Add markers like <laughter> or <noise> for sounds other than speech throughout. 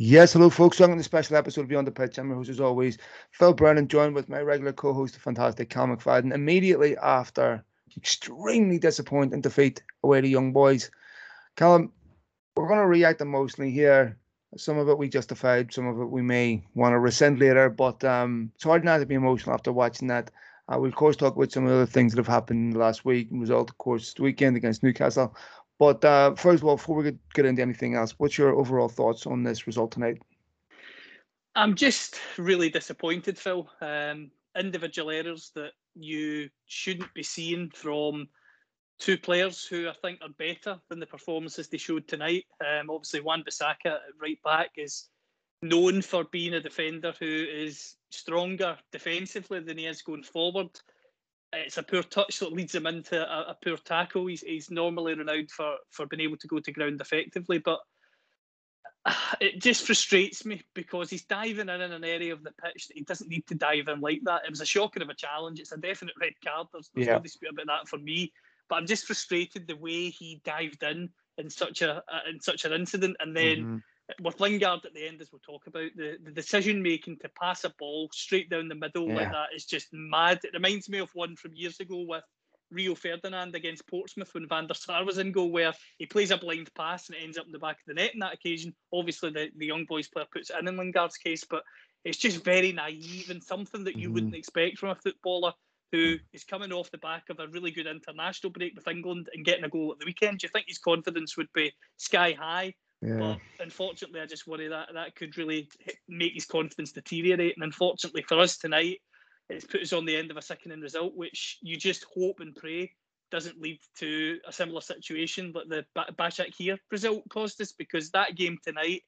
Yes, hello, folks. Welcome to the special episode of Beyond the Pitch. I'm your host, as always, Phil Brennan, joined with my regular co host, the fantastic Cal McFadden, immediately after extremely disappointing defeat away to Young Boys. Callum, we're going to react emotionally here. Some of it we justified, some of it we may want to rescind later, but um, it's hard not to be emotional after watching that. Uh, we'll, of course, talk about some of the other things that have happened in the last week, result, of course, weekend against Newcastle. But uh, first of all, before we get into anything else, what's your overall thoughts on this result tonight? I'm just really disappointed, Phil. Um, individual errors that you shouldn't be seeing from two players who I think are better than the performances they showed tonight. Um, obviously, Wan Bissaka right back is known for being a defender who is stronger defensively than he is going forward it's a poor touch that leads him into a, a, poor tackle. He's, he's normally renowned for, for being able to go to ground effectively, but <sighs> it just frustrates me because he's diving in in an area of the pitch that he doesn't need to dive in like that. It was a shocker of a challenge. It's a definite red card. There's, there's yeah. no dispute about that for me. But I'm just frustrated the way he dived in in such a, in such an incident, and then. Mm-hmm with Lingard at the end, as we'll talk about, the, the decision making to pass a ball straight down the middle yeah. like that is just mad. It reminds me of one from years ago with Rio Ferdinand against Portsmouth when Van der Sar was in goal, where he plays a blind pass and it ends up in the back of the net in that occasion. Obviously, the, the young boys player puts it in in Lingard's case, but it's just very naive and something that you mm-hmm. wouldn't expect from a footballer who is coming off the back of a really good international break with England and getting a goal at the weekend. Do you think his confidence would be sky high? Yeah. But unfortunately, I just worry that that could really make his confidence deteriorate. And unfortunately for us tonight, it's put us on the end of a sickening result, which you just hope and pray doesn't lead to a similar situation like the Başakşehir result caused us. Because that game tonight,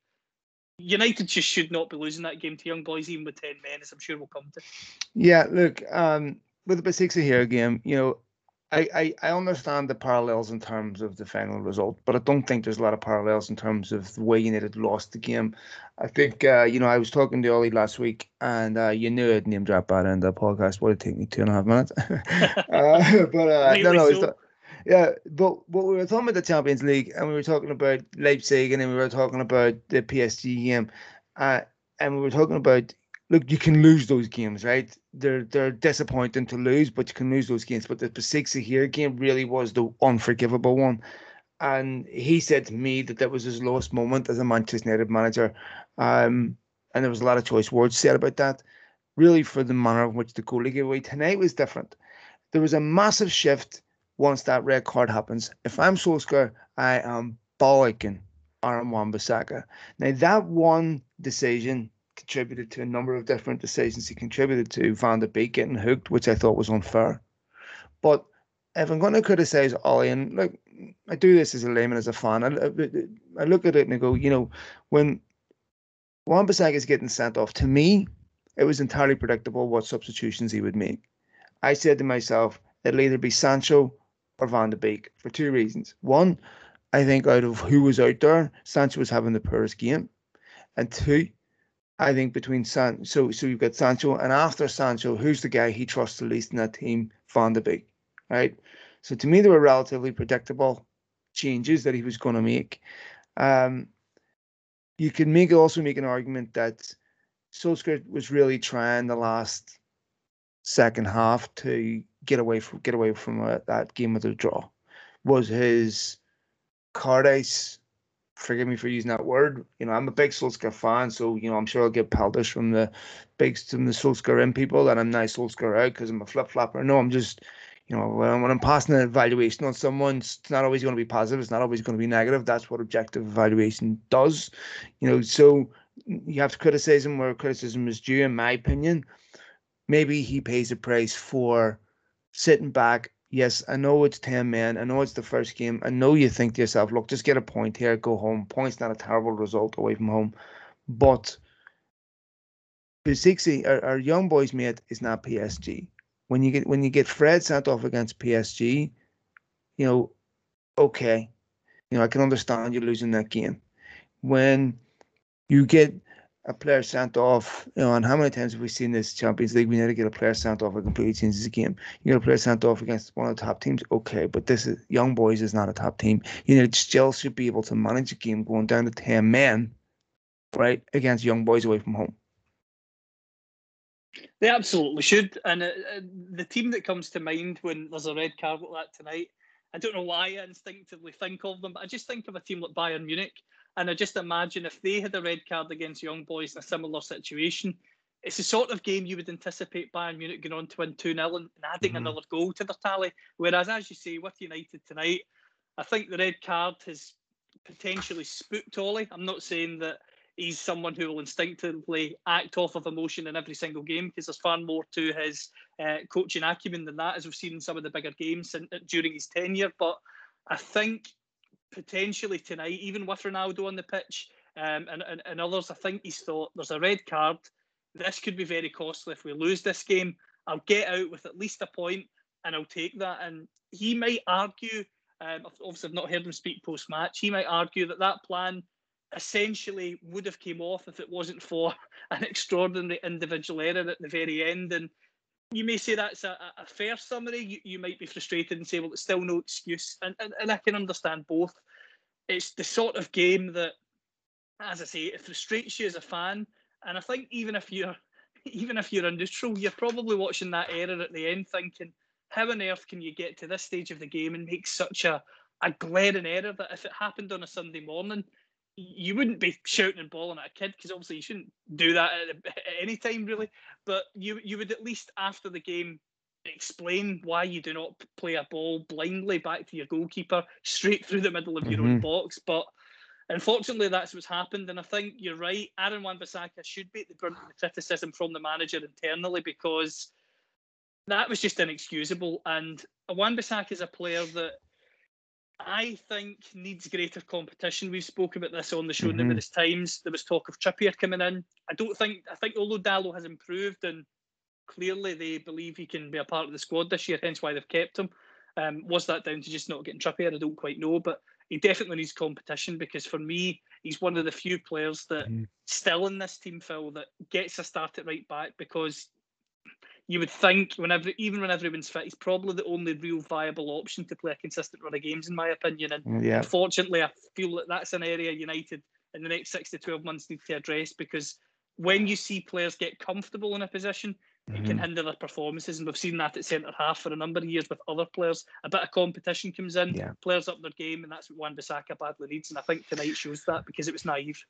United just should not be losing that game to young boys, even with ten men, as I'm sure we'll come to. Yeah, look, um, with the Başakşehir game, you know, I, I, I understand the parallels in terms of the final result, but I don't think there's a lot of parallels in terms of the way United lost the game. I think, uh, you know, I was talking to Ole last week, and uh, you knew I'd name drop that in the podcast. Would it take me two and a half minutes? <laughs> <laughs> uh, but uh, no, no, it's yeah, but but we were talking about the Champions League, and we were talking about Leipzig, and then we were talking about the PSG game, uh, and we were talking about look, you can lose those games, right? They're they're disappointing to lose, but you can lose those games. But the Başakşehir game really was the unforgivable one. And he said to me that that was his lowest moment as a Manchester United manager. Um, and there was a lot of choice words said about that. Really, for the manner in which the goalie gave away tonight was different. There was a massive shift once that red card happens. If I'm Solskjaer, I am bollocking Aaron Wan-Bissaka. Now that one decision contributed to a number of different decisions. He contributed to Van de Beek getting hooked, which I thought was unfair. But if I'm going to criticize Ole, and look, I do this as a layman, as a fan, I, I look at it and I go, you know, when Wan Bissaka is getting sent off, to me, it was entirely predictable what substitutions he would make. I said to myself, it'll either be Sancho or Van de Beek for two reasons. One, I think out of who was out there, Sancho was having the poorest game. And two, I think between San so so you've got Sancho and after Sancho, who's the guy he trusts the least in that team? Van de Beek, right? So to me, they were relatively predictable changes that he was going to make. Um, you can make also make an argument that Solskjaer was really trying the last second half to get away from get away from a, that game of the draw. Was his Cardice forgive me for using that word. You know, I'm a big Solskjaer fan, so you know, I'm sure I'll get pelters from the big from the Solskjaer in people that I'm nice Solskjaer out because I'm a flip flopper. No, I'm just, you know, when, when I'm passing an evaluation on someone, it's not always going to be positive. It's not always going to be negative. That's what objective evaluation does. You know, so you have to criticize him where criticism is due, in my opinion. Maybe he pays a price for sitting back yes, I know it's 10 men. I know it's the first game. I know you think to yourself, look, just get a point here, go home. Point's not a terrible result away from home. But Besiktas, our, our young boys mate, is not PSG. When you get when you get Fred sent off against PSG, you know, okay. You know, I can understand you losing that game. When you get a player sent off, you know, and how many times have we seen this Champions League? We to get a player sent off, it completely changes the game. You get a player sent off against one of the top teams, okay, but this is Young Boys is not a top team. You know, it still should be able to manage a game going down to ten men right, against young boys away from home. They absolutely should. And uh, uh, the team that comes to mind when there's a red card like that tonight, I don't know why I instinctively think of them, but I just think of a team like Bayern Munich. And I just imagine if they had a red card against young boys in a similar situation, it's the sort of game you would anticipate Bayern Munich going on to win 2 0 and adding mm-hmm. another goal to their tally. Whereas, as you say, with United tonight, I think the red card has potentially spooked Ole. I'm not saying that he's someone who will instinctively act off of emotion in every single game because there's far more to his uh, coaching acumen than that, as we've seen in some of the bigger games in, during his tenure. But I think potentially tonight, even with Ronaldo on the pitch um, and, and, and others, I think he's thought there's a red card. This could be very costly if we lose this game. I'll get out with at least a point and I'll take that. And he might argue, um, obviously I've not heard him speak post match, he might argue that that plan essentially would have came off if it wasn't for <laughs> an extraordinary individual error at the very end. And you may say that's a, a fair summary. You, you, might be frustrated and say, well, it's still no excuse. And, and, and I can understand both. It's the sort of game that, as I say, it frustrates you as a fan. And I think even if you're <laughs> even if you're a neutral, you're probably watching that error at the end thinking, how on earth can you get to this stage of the game and make such a, a glaring error that if it happened on a Sunday morning, you wouldn't be <laughs> shouting and bawling at a kid because obviously you shouldn't do that at, at, any time really. But you you would at least after the game explain why you do not play a ball blindly back to your goalkeeper straight through the middle of your mm-hmm. own box. But unfortunately, that's what's happened. And I think you're right. Aaron Wan-Bissaka should be at the brunt of the criticism from the manager internally because that was just inexcusable. And Wan-Bissaka is a player that I think needs greater competition. We've spoken about this on the show mm-hmm. numerous times. There was talk of Trippier coming in. I don't think I think although Dalot has improved and clearly they believe he can be a part of the squad this year, hence why they've kept him. Um, was that down to just not getting Trippier? I don't quite know, but he definitely needs competition because for me, he's one of the few players that mm. still in this team, Phil, that gets a start at right back because you would think whenever even when everyone's fit, he's probably the only real viable option to play a consistent run of games, in my opinion. And yeah. unfortunately, I feel that that's an area United in the next six to twelve months need to address because when you see players get comfortable in a position, it mm-hmm. can hinder their performances, and we've seen that at centre half for a number of years with other players. A bit of competition comes in, yeah. players up their game, and that's what Wan-Bissaka badly needs. And I think tonight shows that because it was naive.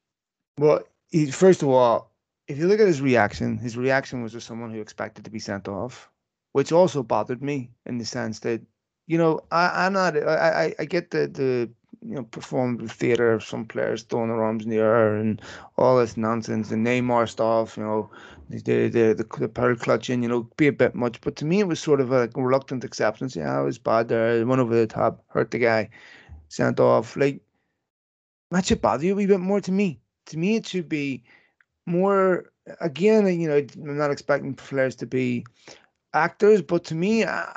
Well, he, first of all, if you look at his reaction, his reaction was to someone who expected to be sent off, which also bothered me in the sense that, you know, I, I'm not, I, I get the, the, you know, performative theater of some players throwing their arms in the air and all this nonsense, the Neymar stuff, you know, the the the, the pearl clutching, you know, be a bit much. But to me, it was sort of a reluctant acceptance. Yeah, I was bad there. Went over the top, hurt the guy, sent off. Like that should bother you a wee bit more. To me, to me, it should be more again you know i'm not expecting players to be actors but to me I,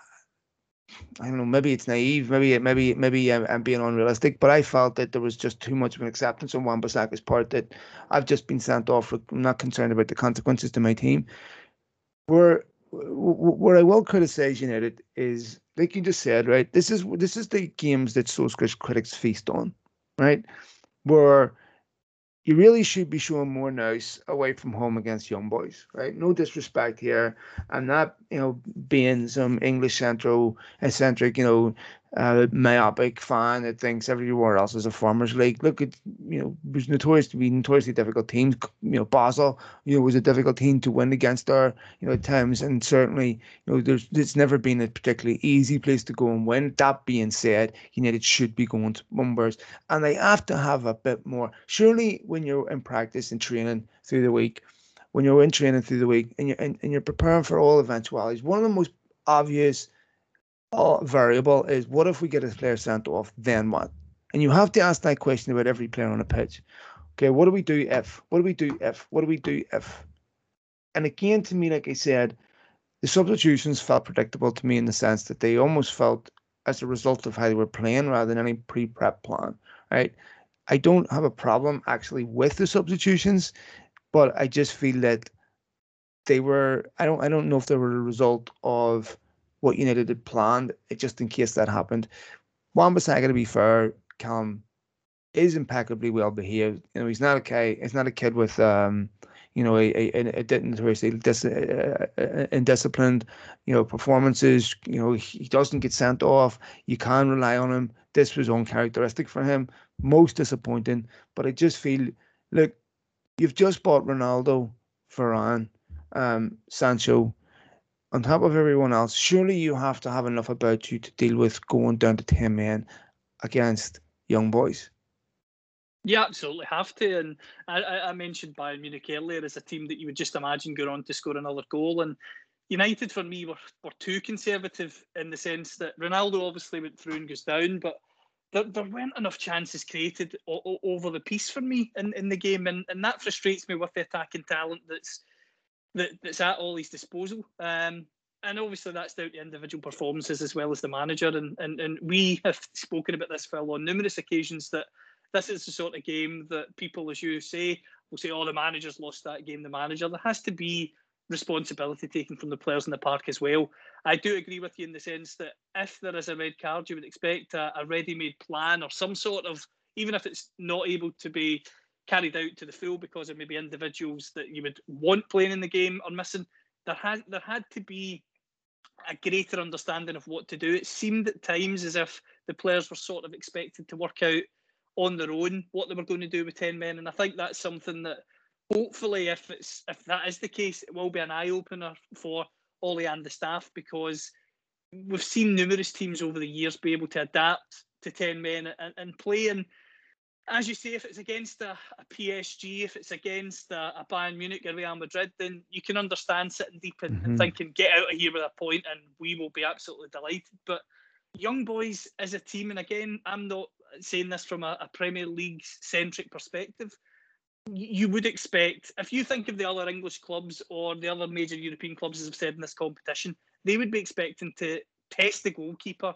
I don't know maybe it's naive maybe maybe maybe I'm, I'm, being unrealistic but i felt that there was just too much of an acceptance on Wan-Bissaka's part that i've just been sent off For, i'm not concerned about the consequences to my team. Where where i will criticize united is like you just said right this is this is the games that Solskjaer's critics feast on right? Where you really should be showing more nous away from home against young boys, right? No disrespect here. I'm not, you know, being some English central eccentric, you know, uh, myopic fan that thinks everywhere else is a farmers league. Look, it you know was notorious to be notoriously difficult teams. You know, Basel, you know, was a difficult team to win against there. You know, at times, and certainly, you know, there's it's never been a particularly easy place to go and win. That being said, United should be going to numbers, and they have to have a bit more. Surely, when you're in practice and training through the week, when you're in training through the week, and you're and, and you're preparing for all eventualities, one of the most obvious variable is what if we get a player sent off, then what? And you have to ask that question about every player on the pitch. Okay, what do we do if? What do we do if? What do we do if? And again, to me, like I said, the substitutions felt predictable to me in the sense that they almost felt as a result of how they were playing rather than any pre-prep plan. Right? I don't have a problem actually with the substitutions, but I just feel that they were. I don't. I don't know if they were a result of what United had planned, just in case that happened. Wan Bissaka, to be fair, Callum, is impeccably well behaved. You know, he's not a guy. He's not a kid with um, you know, a, a, a notoriously dis, uh, uh, indisciplined, you know, performances. You know, he doesn't get sent off. You can rely on him. This was uncharacteristic for him. Most disappointing. But I just feel, look, you've just bought Ronaldo, Varane, um, Sancho, on top of everyone else. Surely you have to have enough about you to deal with going down to ten men against young boys. You absolutely have to. And I, I mentioned Bayern Munich earlier as a team that you would just imagine going on to score another goal. And United, for me, were, were too conservative in the sense that Ronaldo obviously went through and goes down, but there, there weren't enough chances created o- over the piece for me in, in the game. And, and that frustrates me with the attacking talent that's that, that's at Ole's disposal. Um, and obviously that's down to individual performances as well as the manager. And, and and we have spoken about this, Phil, on numerous occasions that this is the sort of game that people, as you say, will say, "Oh, the manager's lost that game." The manager. There has to be responsibility taken from the players in the park as well. I do agree with you in the sense that if there is a red card, you would expect a, a ready-made plan or some sort of, even if it's not able to be carried out to the full because of maybe individuals that you would want playing in the game are missing. There had there had to be a greater understanding of what to do. It seemed at times as if the players were sort of expected to work out on their own what they were going to do with 10 men. And I think that's something that hopefully if it's if that is the case, it will be an eye opener for Ole and the staff because we've seen numerous teams over the years be able to adapt to 10 men and, and play and as you say, if it's against a, a PSG, if it's against a, a, Bayern Munich or Real Madrid, then you can understand sitting deep and, mm-hmm. and, thinking, get out of here with a point and we will be absolutely delighted. But young boys as a team, and again, I'm not saying this from a, a Premier League centric perspective, you would expect, if you think of the other English clubs or the other major European clubs, as I've said in this competition, they would be expecting to test the goalkeeper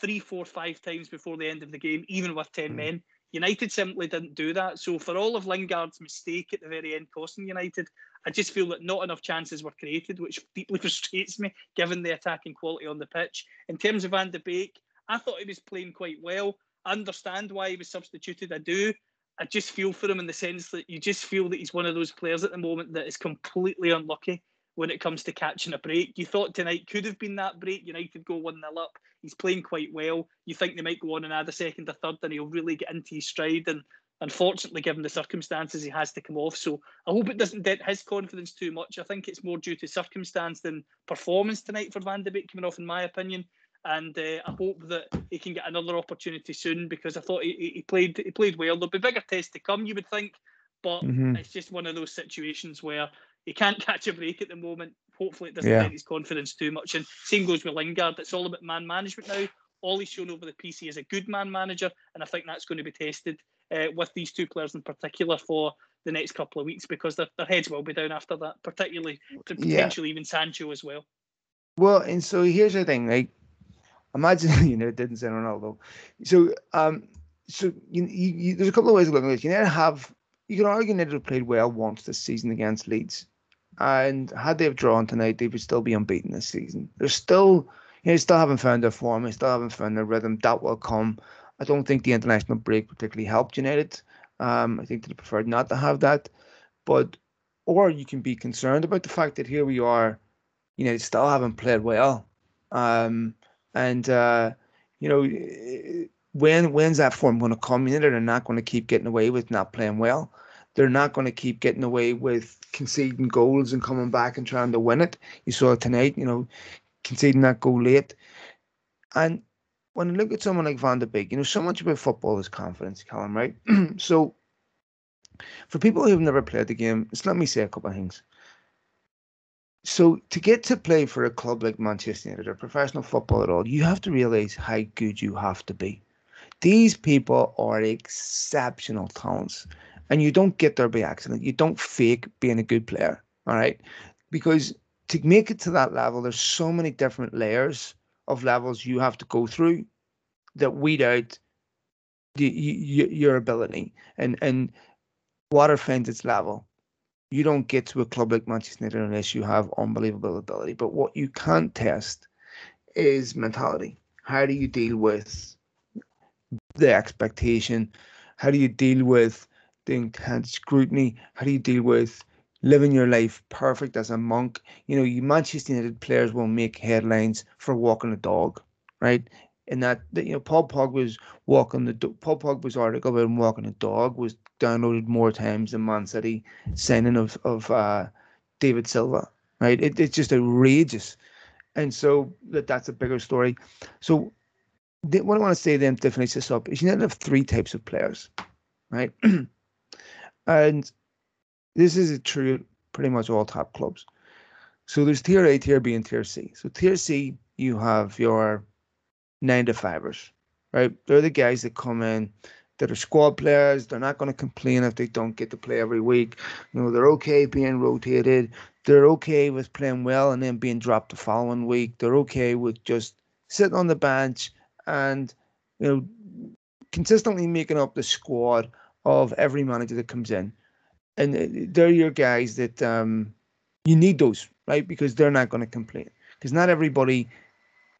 three, four, five times before the end of the game, even with 10 mm. men. United simply didn't do that. So for all of Lingard's mistake at the very end costing United, I just feel that not enough chances were created, which <laughs> deeply frustrates me given the attacking quality on the pitch. In terms of Van de Beek, I thought he was playing quite well. I understand why he was substituted. I do. I just feel for him in the sense that you just feel that he's one of those players at the moment that is completely unlucky when it comes to catching a break. You thought tonight could have been that break. United go 1 0 up. He's playing quite well. You think they might go on and add a second or third, and he'll really get into his stride. And unfortunately, given the circumstances, he has to come off. So I hope it doesn't dent his confidence too much. I think it's more due to circumstance than performance tonight for Van de Beek coming off, in my opinion. And uh, I hope that he can get another opportunity soon because I thought he, he played he played well. There'll be bigger tests to come, you would think, but mm-hmm. it's just one of those situations where he can't <laughs> catch a break at the moment. Hopefully, it doesn't yeah. his confidence too much. And same goes with Lingard. It's all about man management now. All he's shown over the PC is a good man manager, and I think that's going to be tested uh, with these two players in particular for the next couple of weeks because their, their heads will be down after that, particularly potentially yeah. even Sancho as well. Well, and so here's the thing, like imagine <laughs> you know it didn't say Ronaldo. So um, so you, you, you, there's a couple of ways of looking at it. You to have you can argue United have played well once this season against Leeds. And had they have drawn tonight, they would still be unbeaten this season. They're still, you know, still haven't found their form. They still haven't found their rhythm. That will come. I don't think the international break particularly helped United. Um, I think they preferred not to have that. But, or you can be concerned about the fact that here we are, you know, still haven't played well. Um, and, uh, you know, when when's that form going to come? United are not going to keep getting away with not playing well. They're not going to keep getting away with conceding goals and coming back and trying to win it. You saw it tonight, you know, conceding that goal late. And when you look at someone like Van de Beek, you know, so much about football is confidence, Callum, right? <clears throat> so for people who've never played the game, just let me say a couple of things. So to get to play for a club like Manchester United or professional football at all, you have to realize how good you have to be. These people are exceptional talents and you don't get there by accident. You don't fake being a good player, all right? Because to make it to that level, there's so many different layers of levels you have to go through that weed out the, your ability and and water finds its level. You don't get to a club like Manchester United unless you have unbelievable ability. But what you can't test is mentality. How do you deal with the expectation How do you deal with the intense scrutiny? How do you deal with living your life perfect as a monk? You know, you Manchester United players will make headlines for walking a dog, right? And that, you know, Paul Pogba's walking the dog, Paul Pogba's article about him walking a dog was downloaded more times than Man City signing of of uh, David Silva, right? It, it's just outrageous, and so that that's a bigger story. So what I want to say then to finish this up is you to have three types of players, right? <clears throat> and this is true pretty much all top clubs. So there's tier A, tier B, and tier C. So tier C, you have your nine to fivers, right? They're the guys that come in that are squad players. They're not going to complain if they don't get to play every week. You know, they're okay being rotated. They're okay with playing well and then being dropped the following week. They're okay with just sitting on the bench and you know consistently making up the squad of every manager that comes in. And uh, they're your guys that um, you need those, right? Because they're not going to complain. Because not everybody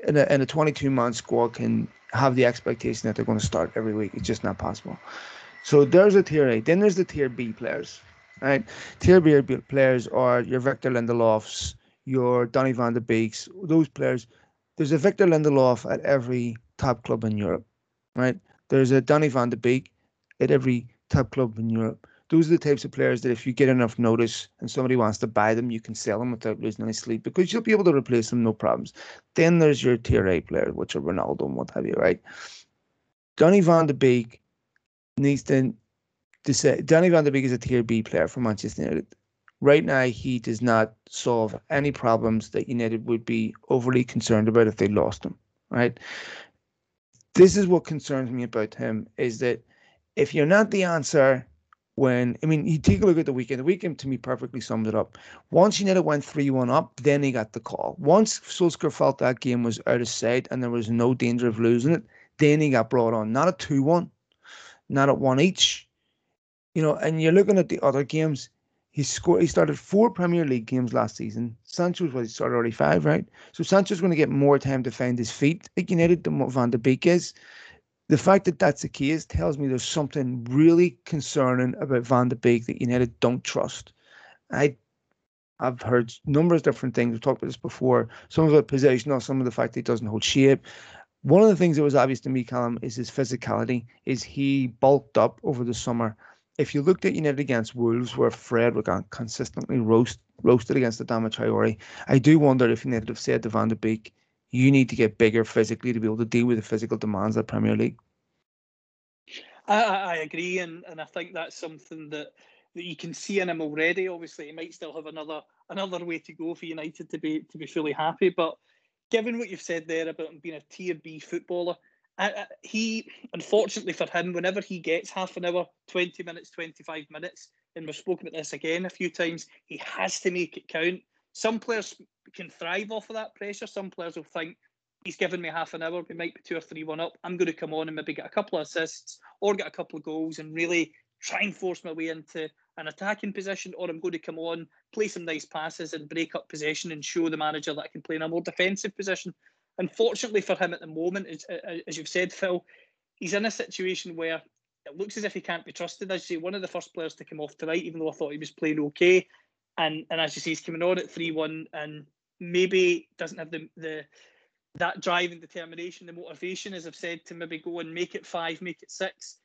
in a, in a 22 man squad can have the expectation that they're going to start every week. It's just not possible. So there's a tier A. Then there's the tier B players, right? Tier B players are your Victor Lindelofs, your Donny van de Beeks, those players. There's a Victor Lindelof at every top club in Europe, right? There's a Donny van de Beek at every top club in Europe those are the types of players that if you get enough notice and somebody wants to buy them, you can sell them without losing any sleep because you'll be able to replace them no problems. Then there's your tier A players, which are Ronaldo and what have you, right? Donny van de Beek needs to, to say Donny van de Beek is a tier B player for Manchester United. Right now, he does not solve any problems that United would be overly concerned about if they lost him, right? This is what concerns me about him is that if you're not the answer when I mean, you take a look at the weekend. The weekend to me perfectly summed it up. Once United went three one up, then he got the call. Once Solskjaer felt that game was out of sight and there was no danger of losing it, then he got brought on. Not at two one, not at one each. You know, and you're looking at the other games. He scored. He started four Premier League games last season. Sancho's what he started already five, right? So Sancho's going to get more time to find his feet at United than what Van de Beek is the fact that that's the case tells me there's something really concerning about Van de Beek that United don't trust. I I've heard numerous different things. We've talked about this before. Some of it positional, some of the fact that he doesn't hold shape. One of the things that was obvious to me, Callum, is his physicality. Is he bulked up over the summer? If you looked at United against Wolves, where Fred was consistently roast, roasted against the Adama Traore, I do wonder if United have said to Van de Beek, you need to get bigger physically to be able to deal with the physical demands of the Premier League. I, I agree, and, and I think that's something that, that you can see in him already. Obviously, he might still have another another way to go for United to be to be fully happy. But given what you've said there about him being a tier B footballer, I, I, he unfortunately for him, whenever he gets half an hour, twenty minutes, twenty five minutes, and we've spoken about this again a few times, he has to make it count. Some players can thrive off of that pressure. Some players will think he's given me half an hour, we might be two or three one up. I'm going to come on and maybe get a couple of assists or get a couple of goals and really try and force my way into an attacking position, or I'm going to come on, play some nice passes and break up possession and show the manager that I can play in a more defensive position. Unfortunately for him at the moment, as, as you've said, Phil, he's in a situation where it looks as if he can't be trusted. As you say, one of the first players to come off tonight, even though I thought he was playing okay. And and as you say, he's coming on at 3 1 and maybe doesn't have the, the that drive and determination, the motivation, as I've said, to maybe go and make it five, make it six.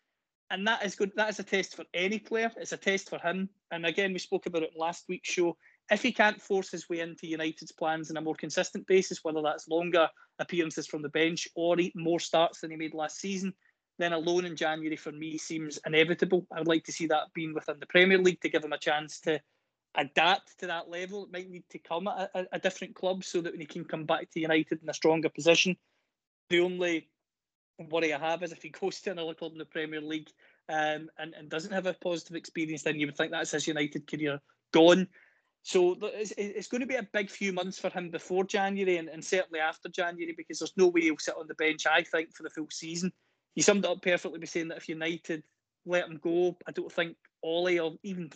And that is good. That is a test for any player. It's a test for him. And again, we spoke about it last week's show. If he can't force his way into United's plans on a more consistent basis, whether that's longer appearances from the bench or more starts than he made last season, then a loan in January for me seems inevitable. I would like to see that being within the Premier League to give him a chance to adapt to that level. It might need to come at a, a, different club so that when he can come back to United in a stronger position. The only worry I have is if he <laughs> goes to another club in the Premier League um, and, and doesn't have a positive experience, then you would think that's his United career gone. So it's, it's going to be a big few months for him before January and, and certainly after January because there's no way he'll sit on the bench, I think, for the full season. He summed it up perfectly by saying that if United let him go, I don't think Ole or even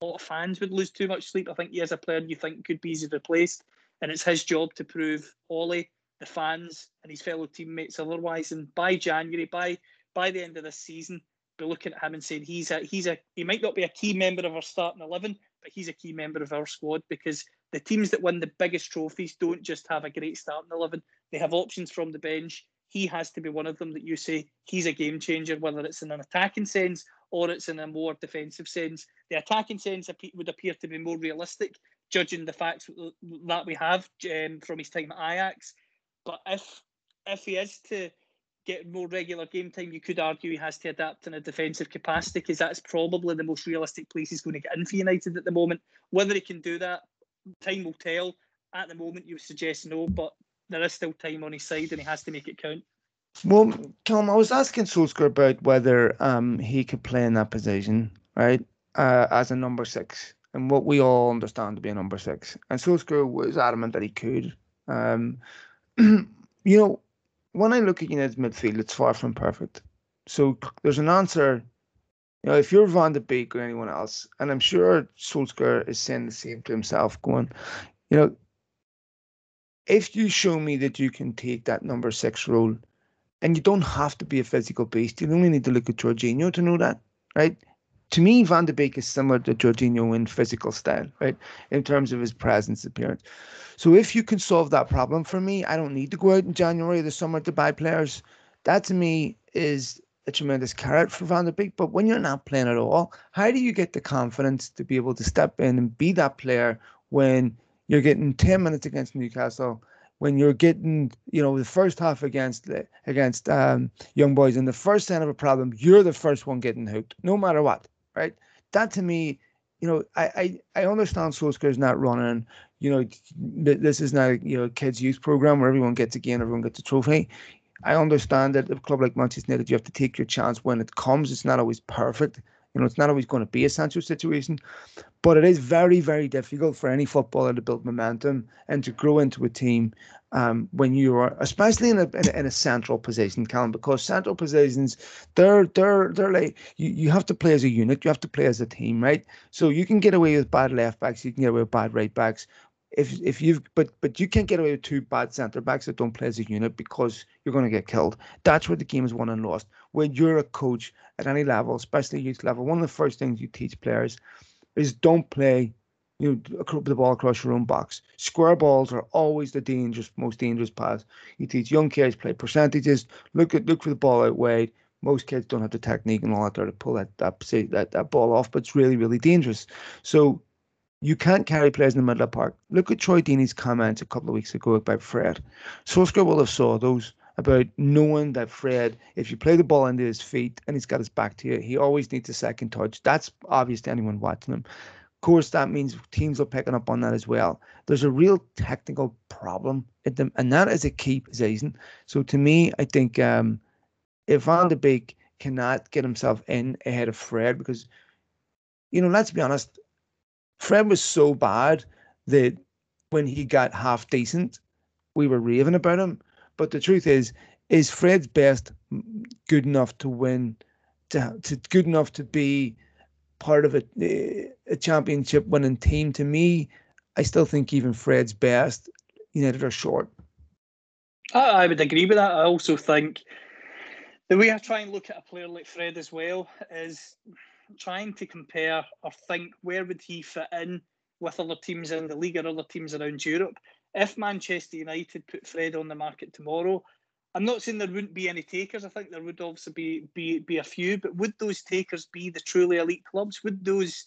a lot of fans would lose too much sleep. I think he is a player you think could be easily replaced, and it's his job to prove Ole, the fans, and his fellow teammates otherwise. And by January, by by the end of this season, be looking at him and saying he's a he's a he might not be a key member of our starting eleven, but he's a key member of our squad because the teams that win the biggest trophies don't just have a great starting eleven; they have options from the bench. He has to be one of them that you say he's a game changer, whether it's in an attacking sense or it's in a more defensive sense. The attacking sense would appear to be more realistic, judging the facts that we have um, from his time at Ajax. But if if he is to get more regular game time, you could argue he has to adapt in a defensive capacity because that's probably the most realistic place he's going to get in for United at the moment. Whether he can do that, time will tell. At the moment, you would suggest no, but there is still time on his side and he has to make it count. Well, Tom, I was asking Solskjaer about whether um, he could play in that position, right, uh, as a number six, and what we all understand to be a number six. And Solskjaer was adamant that he could. Um, <clears throat> you know, when I look at United's midfield, it's far from perfect. So there's an answer. You know, if you're Van de Beek or anyone else, and I'm sure Solskjaer is saying the same to himself, going, you know, if you show me that you can take that number six role, and you don't have to be a physical beast, you only need to look at Jorginho to know that, right? To me, Van de Beek is similar to Jorginho in physical style, right? In terms of his presence, appearance. So if you can solve that problem for me, I don't need to go out in January or the summer to buy players. That to me is a tremendous carrot for Van de Beek. But when you're not playing at all, how do you get the confidence to be able to step in and be that player when you're getting 10 minutes against Newcastle, when you're getting, you know, the first half against against um, young boys and the first sign of a problem, you're the first one getting hooked, no matter what, right? That to me, you know, I I, I understand Solskjaer's not running you know, this is not a you know kids youth program where everyone gets a game, everyone gets a trophy. I understand that a club like Manchester United, you have to take your chance when it comes. It's not always perfect. You know, it's not always going to be a Sancho situation, but it is very, very difficult for any footballer to build momentum and to grow into a team um, when you are, especially in a, in a, in a central position, Callum, because central positions, they're they're they're like you, you have to play as a unit, you have to play as a team, right? So you can get away with bad left backs, you can get away with bad right backs, if if you've but but you can't get away with two bad centre backs that don't play as a unit because you're going to get killed. That's where the game is won and lost. When you're a coach at any level, especially youth level, one of the first things you teach players is don't play you know the ball across your own box. Square balls are always the dangerous, most dangerous pass. You teach young kids play percentages. Look at look for the ball out wide. Most kids don't have the technique and all that there to pull that that say that, that ball off, but it's really really dangerous. So you can't carry players in the middle of the park. Look at Troy Deeney's comments a couple of weeks ago about Fred. Solskjaer will have saw those about knowing that Fred, if you play the ball into his feet and he's got his back to you, he always needs a second touch. That's obvious to anyone watching him. Of course, that means teams are picking up on that as well. There's a real technical problem in them, and that is a key position. So to me, I think um, if Van de Beek cannot get himself in ahead of Fred, because you know, let's be honest, Fred was so bad that when he got half decent, we were raving about him. But the truth is, is Fred's best good enough to win, to, to good enough to be part of a, a championship winning team? To me, I still think even Fred's best, United are short. I would agree with that. I also think the way I try and look at a player like Fred as well is trying to compare or think where would he fit in with other teams in the league or other teams around Europe. If Manchester United put Fred on the market tomorrow, I'm not saying there wouldn't be any takers. I think there would obviously be be be a few, but would those takers be the truly elite clubs? Would those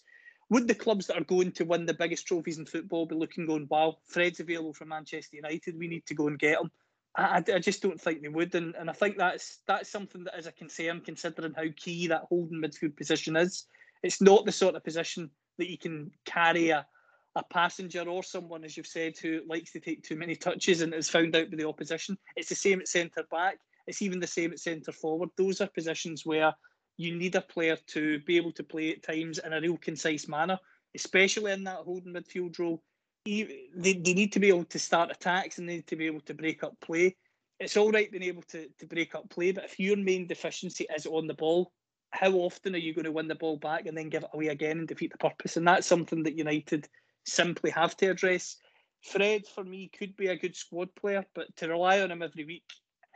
would the clubs that are going to win the biggest trophies in football be looking going, wow, Fred's available for Manchester United, we need to go and get him? I, I just don't think they would, and, and I think that's that's something that is a concern considering how key that holding midfield position is. It's not the sort of position that you can carry a, a passenger or someone, as you've said, who likes to take too many touches and is found out by the opposition. It's the same at centre back. It's even the same at centre forward. Those are positions where you need a player to be able to play at times in a real concise manner, especially in that holding midfield role they, they need to be able to start attacks and they need to be able to break up play. It's all right being able to, to break up play, but if your main deficiency is on the ball, how often are you going to win the ball back and then give it away again and defeat the purpose? And that's something that United simply have to address. Fred, for me, could be a good squad player, but to rely on him every week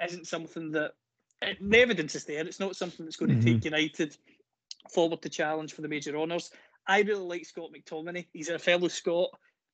isn't something that the evidence is there. It's not something that's going to mm-hmm. take United forward to challenge for the major honours. I really like Scott McTominay. He's a fellow Scot,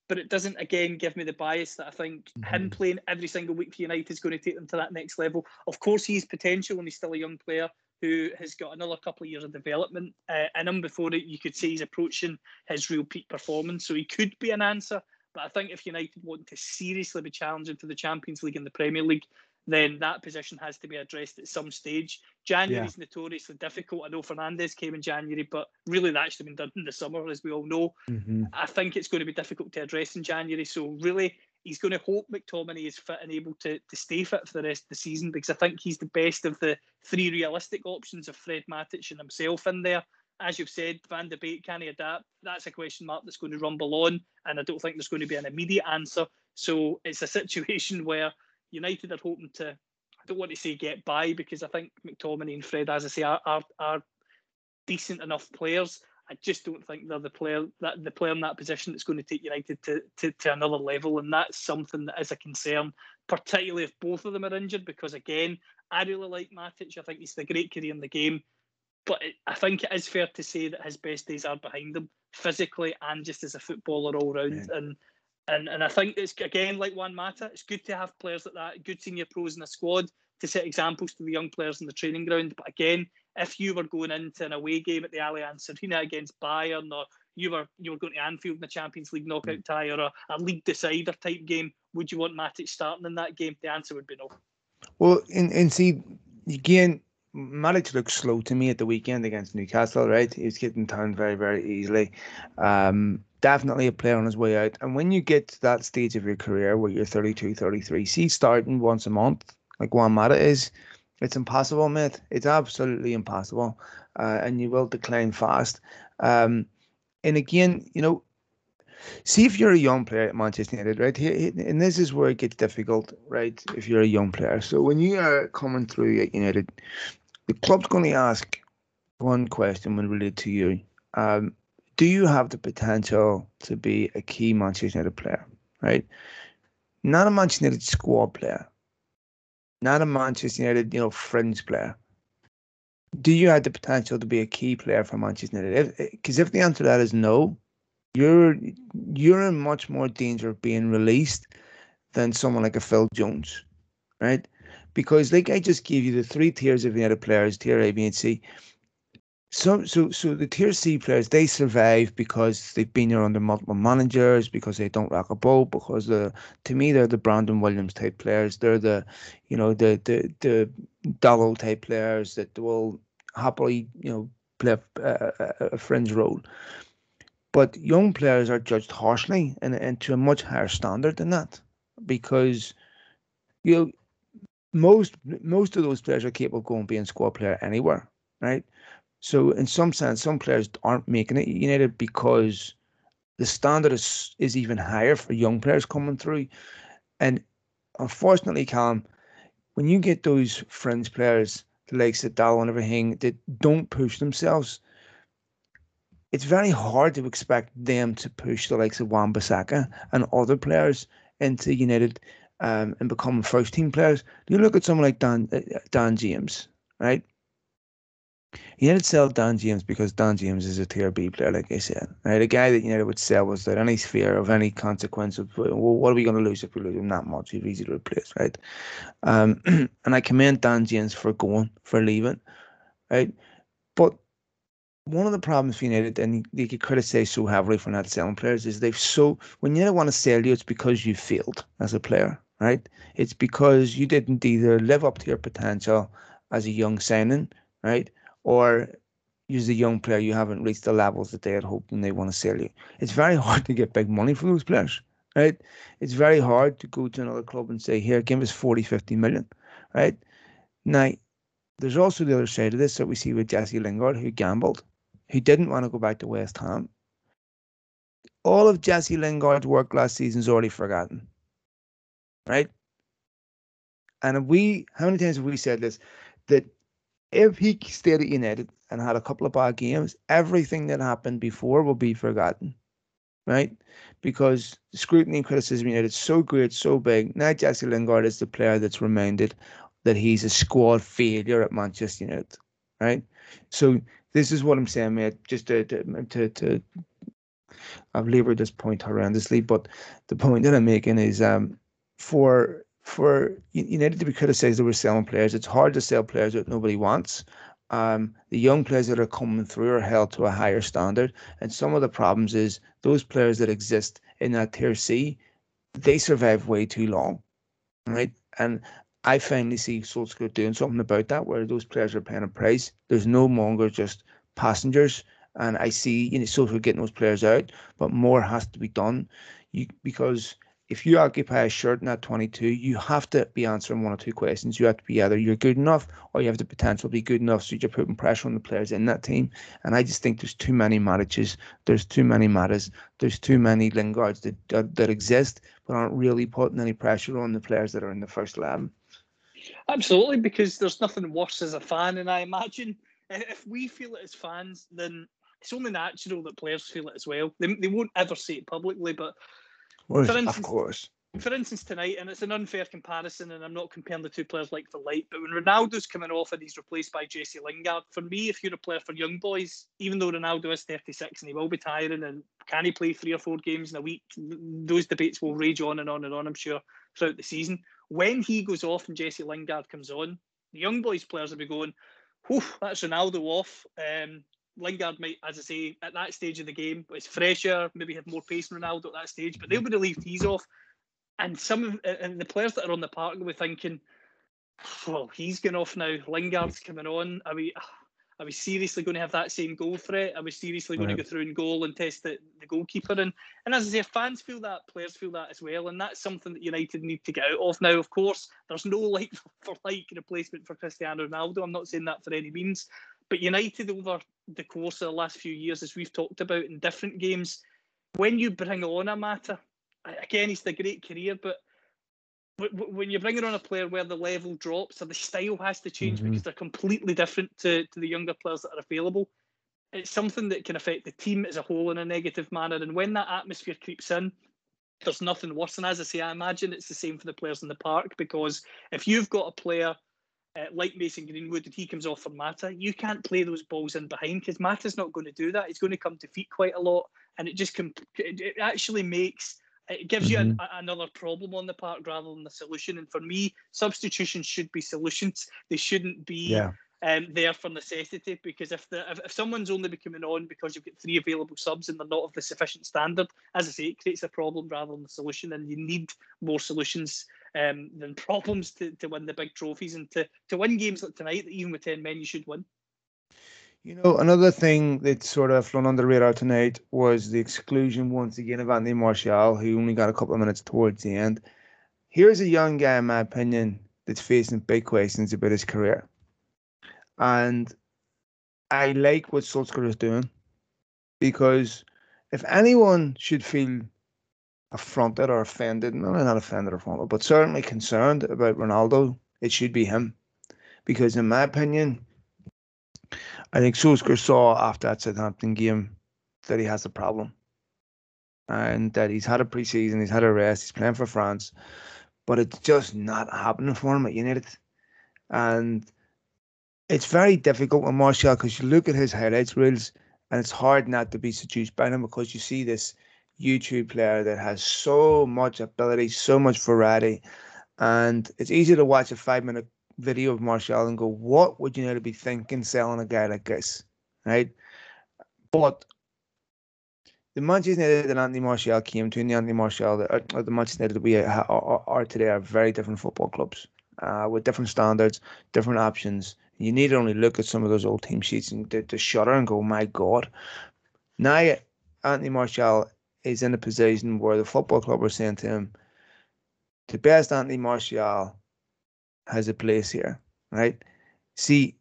but it doesn't again give me the bias that I think mm-hmm. him playing every single week for United is going to take them to that next level. Of course, he's potential and he's still a young player who has got another couple of years of development uh, in him before it. You could say he's approaching his real peak performance, so he could be an answer. But I think if United want to seriously be challenging for the Champions League and the Premier League, then that position has to be addressed at some stage. January is yeah. notoriously difficult. I know Fernandes came in January, but really that should have been done in the summer, as we all know. Mm-hmm. I think it's going to be difficult to address in January. So really, he's going to hope McTominay is fit and able to, to stay fit for the rest of the season because I think he's the best of the three realistic options of Fred Matic and himself in there. As you've said, Van de Beek can he adapt? That's a question mark that's going to rumble on, and I don't think there's going to be an immediate answer. So it's a <laughs> situation where United are hoping to, I don't want to say get by because I think McTominay and Fred, as I say, are, are, are decent enough players. I just don't think they're the player that the player in that position that's going to take United to, to, to another level, and that's something that is a concern, particularly if both of them are injured. Because again, I really like Matic. I think he's the great career in the game, but it, I think it is fair to say that his best days are behind him, physically and just as a footballer all round. And and and I think it's again like Juan Mata. It's good to have players like that, good senior pros in the squad to set examples to the young players in the training ground. But again, if you were going into an away game at the Allianz Arena against Bayern, or you were you were going to Anfield in the Champions League knockout tie, or a, a league decider type game, would you want Matic starting in that game? The answer would be no. Well, and and see again, Matic looked slow to me at the weekend against Newcastle. Right, he was getting turned very very easily. Um, definitely a player on his way out. And when you get to that stage of your career where you're 32, 33, see starting once a month, like Juan Mata is, it's impossible, mate. It's absolutely impossible. Uh, and you will decline fast. Um, and again, you know, see if you're a young player at Manchester United, right? Here, and this is where it gets difficult, right? If you're a young player. So when you are coming through at United, the club's going to ask one question when related to you. Um, do you have the potential to be a key Manchester United player, right? Not a Manchester United squad player, not a Manchester United, you know, fringe player. Do you have the potential to be a key player for Manchester United? Because if, eh, if the answer to that is no, you're you're in much more danger of being released than someone like a Phil Jones, right? Because like I just gave you the three tiers of United players, tier A, B, and C so, so, so the tier C players they survive because they've been there under multiple managers, because they don't rock a boat, because the to me they're the Brandon Williams type players. They're the, you know, the the the Dalot type players that will happily, you know, play a, a, a fringe role. But young players are judged harshly and, and to a much higher standard than that, because you know most most of those players are capable of going being squad player anywhere, right? So in some sense, some players aren't making it United because the standard is is even higher for young players coming through. And unfortunately, Cam, when you get those fringe players, the likes of Dal and everything, that don't push themselves, it's very hard to expect them to push the likes of Wan Bissaka and other players into United um, and becoming first team players. You look at someone like Dan uh, Dan James, right? United sell Dan James because Dan James is a tier B player, like I said. Right, a guy that United would sell was there any fear of any consequence of well, what are we going to lose if we lose him that much? He's easy to replace, right? Um, <clears throat> and I commend Dan James for going for leaving, right? But one of the problems for United, and you could criticize so heavily for not selling players, is they've so when United want to sell you, it's because you failed as a player, right? It's because you didn't either live up to your potential as a young signing, right? Or use a young player you haven't reached the levels that they had hoped and they want to sell you. It's very <laughs> hard to get big money for those players, right? It's very hard to go to another club and say, here, give us 40, 50 million, right? Now, there's also the other side of this that we see with Jesse Lingard, who gambled, who didn't want to go back to West Ham. All of Jesse Lingard's work last season is already forgotten, right? And we, how many times have we said this? That if he stayed at United and had a couple of bad games, everything that happened before will be forgotten, right? Because scrutiny and criticism United is so great, so big. Now Jesse Lingard is the player that's reminded that he's a squad failure at Manchester United, right? So this is what I'm saying, mate. Just to to to, to I've labored this point horrendously, but the point that I'm making is um for for United to be criticised over selling players, it's hard to sell players that nobody wants. Um, the young players that are coming through are held to a higher standard, and some of the problems is those players that exist in that tier C, they survive way too long, right? And I finally see Solskjaer doing something about that, where those players are paying a price. There's no longer just passengers, and I see you know Solskjaer getting those players out, but more has to be done. You because if you occupy a shirt in that 22, you have to be answering one or two questions. You have to be either you're good enough or you have the potential to be good enough. So you're putting pressure on the players in that team. And I just think there's too many Matiches, there's too many Matas, there's too many Lingards that, that, that exist, but aren't really putting any pressure on the players that are in the first 11. Absolutely, because there's nothing worse as a fan. And I imagine if we feel it as fans, then it's only natural that players feel it as well. They, they won't ever say it publicly, but instance, of course. For instance, tonight, and it's an unfair comparison, and I'm not comparing the two players like for light, but when Ronaldo's coming off and he's replaced by Jesse Lingard, for me, if you're a player for young boys, even though Ronaldo is 36 and he will be tiring, and can he play three or four games in a week, those debates will rage on and on and on, I'm sure, throughout the season. When he goes off and Jesse Lingard comes on, the young boys players will be going, whew, that's Ronaldo off. Um, Lingard might, as I say, at that stage of the game, it's fresher, maybe have more pace than Ronaldo at that stage, but they'll be relieved he's off. And some of and the players that are on the park will be thinking, well, he's going off now. Lingard's coming on. Are we are we seriously going to have that same goal threat? Are we seriously going right. to go through and goal and test the, the goalkeeper? And and as I say, fans feel that, players feel that as well, and that's something that United need to get out of. Now, of course, there's no <laughs> like for like replacement for Cristiano Ronaldo. I'm not saying that for any means, but United, over the course of the last few years, as we've talked about in different games, when you bring on a Mata, again, he's a great career, but when you're bringing on a player where the level drops or the style has to change mm-hmm. because they're completely different to, to the younger players that are available, it's something that can affect the team as a whole in a negative manner. And when that atmosphere creeps in, there's nothing worse. And as I say, I imagine it's the same for the players in the park because if you've got a player uh, like Mason Greenwood and he comes off for Mata, you can't play those balls in behind because Mata's not going to do that. He's going to come to feet quite a lot, and it just comp- it actually makes it gives mm-hmm. you a, another problem on the park rather than the solution. And for me, substitutions should be solutions. They shouldn't be yeah. um, there for necessity because if the if, if someone's only becoming on because you've got three available subs and they're not of the sufficient standard, as I say, it creates a problem rather than the solution. And you need more solutions um, than <laughs> problems to, to win the big trophies and to, to win games like tonight that even with 10 men you should win. You know, another thing that sort of flown under the radar tonight was the exclusion once again of Anthony Martial, who only got a couple of minutes towards the end. Here's a young guy, in my opinion, that's facing big questions about his career. And I like what Solskjaer is doing because if anyone should feel affronted or offended, no, not offended or affronted, but certainly concerned about Ronaldo, it should be him. Because in my opinion, I think Solskjaer saw after that Southampton game that he has a problem. And that he's had a preseason, he's had a rest, he's playing for France, but it's just not happening for him at United. And it's very difficult with Martial because you look at his highlights reels and it's hard not to be seduced by him because you see this YouTube player that has so much ability, so much variety, and it's easy to watch a five minute video of Martial and go, "What would you need to be thinking selling a guy like this?" Right? But the Manchester United that Anthony Martial came to, and the Anthony Martial that or the Manchester United that we are, are today are very different football clubs uh, with different standards, different options. You need only look at some of those old team sheets and to, to shudder and go, "My God!" Now Anthony Martial he's in a position where the football club are saying to him, the best Anthony Martial has a place here, right? See,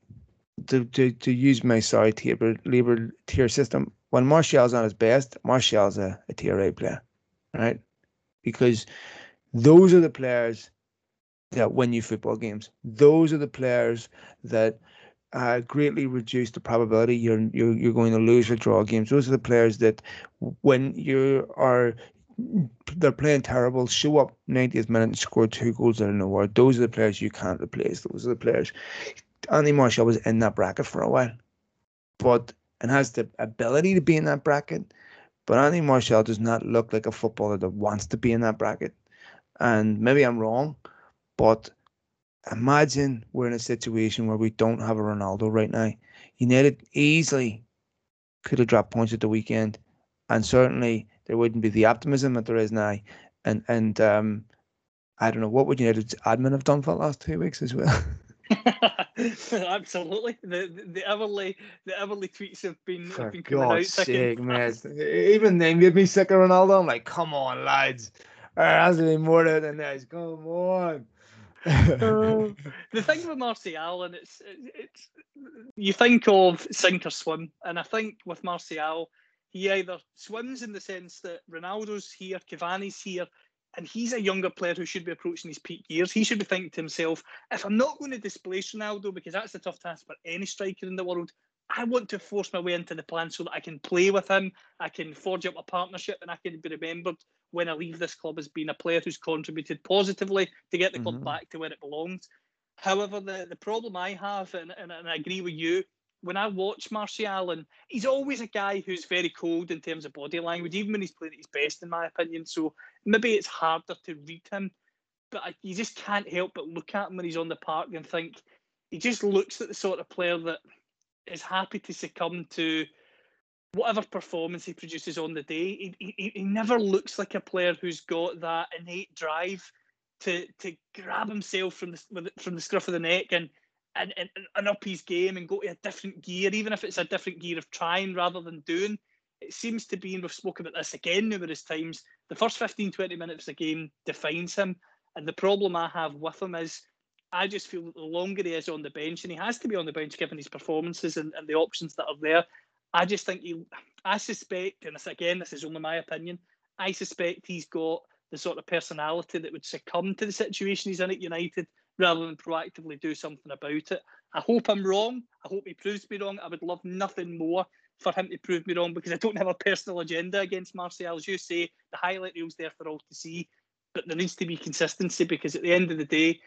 to, to, to use my sorry tier, labor tier system, when Martial's on his best, Martial's a, a tier A player, right? Because those are the players that win you football games. Those are the players that uh, greatly reduce the probability you're, you're you're going to lose or draw games. Those are the players that when you are they're playing terrible, show up 90th minute and score two goals out of nowhere. Those are the players you can't replace. Those are the players. Anthony Martial was in that bracket for a while, but and has the ability to be in that bracket. But Anthony Martial does not look like a footballer that wants to be in that bracket. And maybe I'm wrong, but imagine we're in a situation where we don't have a Ronaldo right now. United easily could have dropped points at the weekend, and certainly there wouldn't be the optimism that there is now. And and um, I don't know what would United's admin have done for the last two weeks as well. <laughs> <laughs> Absolutely, the the Everly the Everly tweets have been For have been coming God's out. sake, man! <laughs> Even they made me sick of Ronaldo. I'm like, come on, lads. There has to be more to it than this. Come on. Uh, <laughs> the thing with Martial, and it's it's you think of sink or swim, and I think with Martial, he either swims in the sense that Ronaldo's here, Cavani's here, and he's a younger player who should be approaching his peak years. He should be thinking to himself, if I'm not going to displace Ronaldo, because that's a tough task for any striker in the world, I want to force my way into the plan so that I can play with him, I can forge up a partnership, and I can be remembered when I leave this club as being a player who's contributed positively to get the club Mhm. back to where it belongs. However, the, the problem I have, and, and, and I agree with you, when I watch Martial, and he's always a guy who's very cold in terms of body language, even when he's playing at his best, in my opinion. So maybe it's harder to read him, but I, you just can't help but look at him when he's on the park and think he just looks like the sort of player that is happy to succumb to whatever performance he produces on the day. He, he, he never looks like a player who's got that innate drive to to grab himself from the from the scruff of the neck and and, and and up his game and go to a different gear, even if it's a different gear of trying rather than doing. It seems to be, and we've spoken about this again numerous times, the first 15, 20 minutes of the game defines him. And the problem I have with him is I just feel that the longer he is on the bench, and he has to be on the bench given his performances and, and the options that are there, I just think he, I suspect, and this again, this is only my opinion, I suspect he's got the sort of personality that would succumb to the situation he's in at United rather than proactively do something about it. I hope I'm wrong. I hope he proves me wrong. I would love nothing more for him to prove me wrong because I don't have a personal agenda against Martial. As you say, the highlight reel's there for all to see, but there needs to be consistency because at the end of the day,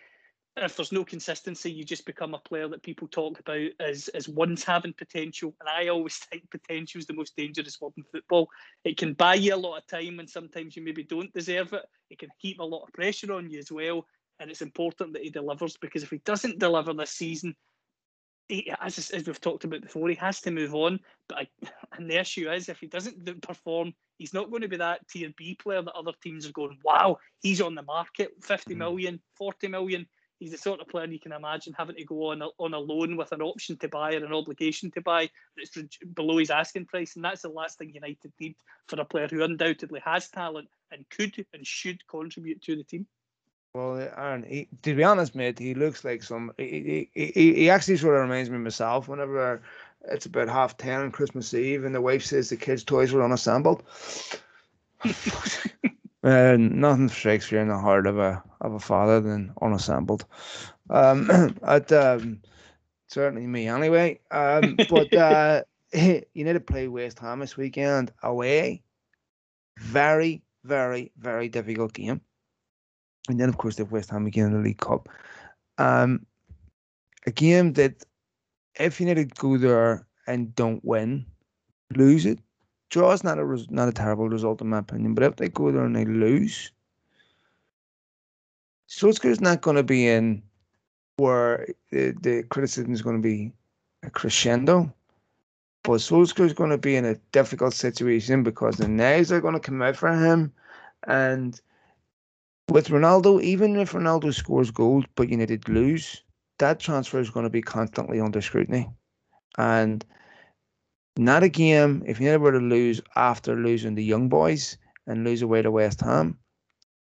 if there's no consistency, you just become a player that people talk about as as once having potential. And I always <laughs> think potential is the most dangerous word in football. It can buy you a lot of time, and sometimes you maybe don't deserve it. It can heap a lot of pressure on you as well. And it's important that he delivers because if he doesn't deliver this season, he, as, as we've talked about before, he has to move on. But I, <laughs> and the issue is, if he doesn't perform, he's not going to be that tier B player that other teams are going, wow, he's on the market, 50 Mhm. million, 40 million. He's the sort of player you can imagine having to go on a, on a loan with an option to buy or an obligation to buy that's below his asking price. And that's the last thing United need for a player who undoubtedly has talent and could and should contribute to the team. Well, Aaron, he, to be honest, mate, he looks like some. He, he, he, he actually sort of reminds me of myself whenever it's about half ten on Christmas Eve and the wife says the kids' toys were unassembled. <laughs> Uh, nothing strikes fear in the heart of a of a father than unassembled. Um, <clears throat> at um, certainly me anyway. Um, but <laughs> uh, <laughs> you need to play West Ham this weekend away. Very, very, very difficult game. And then of course they have West Ham again in the League Cup. Um, a game that if you need to go there and don't win, lose it. Draw is not a res- not a terrible result in my opinion, but if they go there and they lose, Solskjaer's not going to be in where the, the criticism is going to be a crescendo. But Solskjaer's going to be in a difficult situation because the knives are going to come out for him. And with Ronaldo, even if Ronaldo scores goals but United lose, that transfer is going to be constantly under scrutiny. And not a game, if United were to lose after losing the young boys and lose away to West Ham,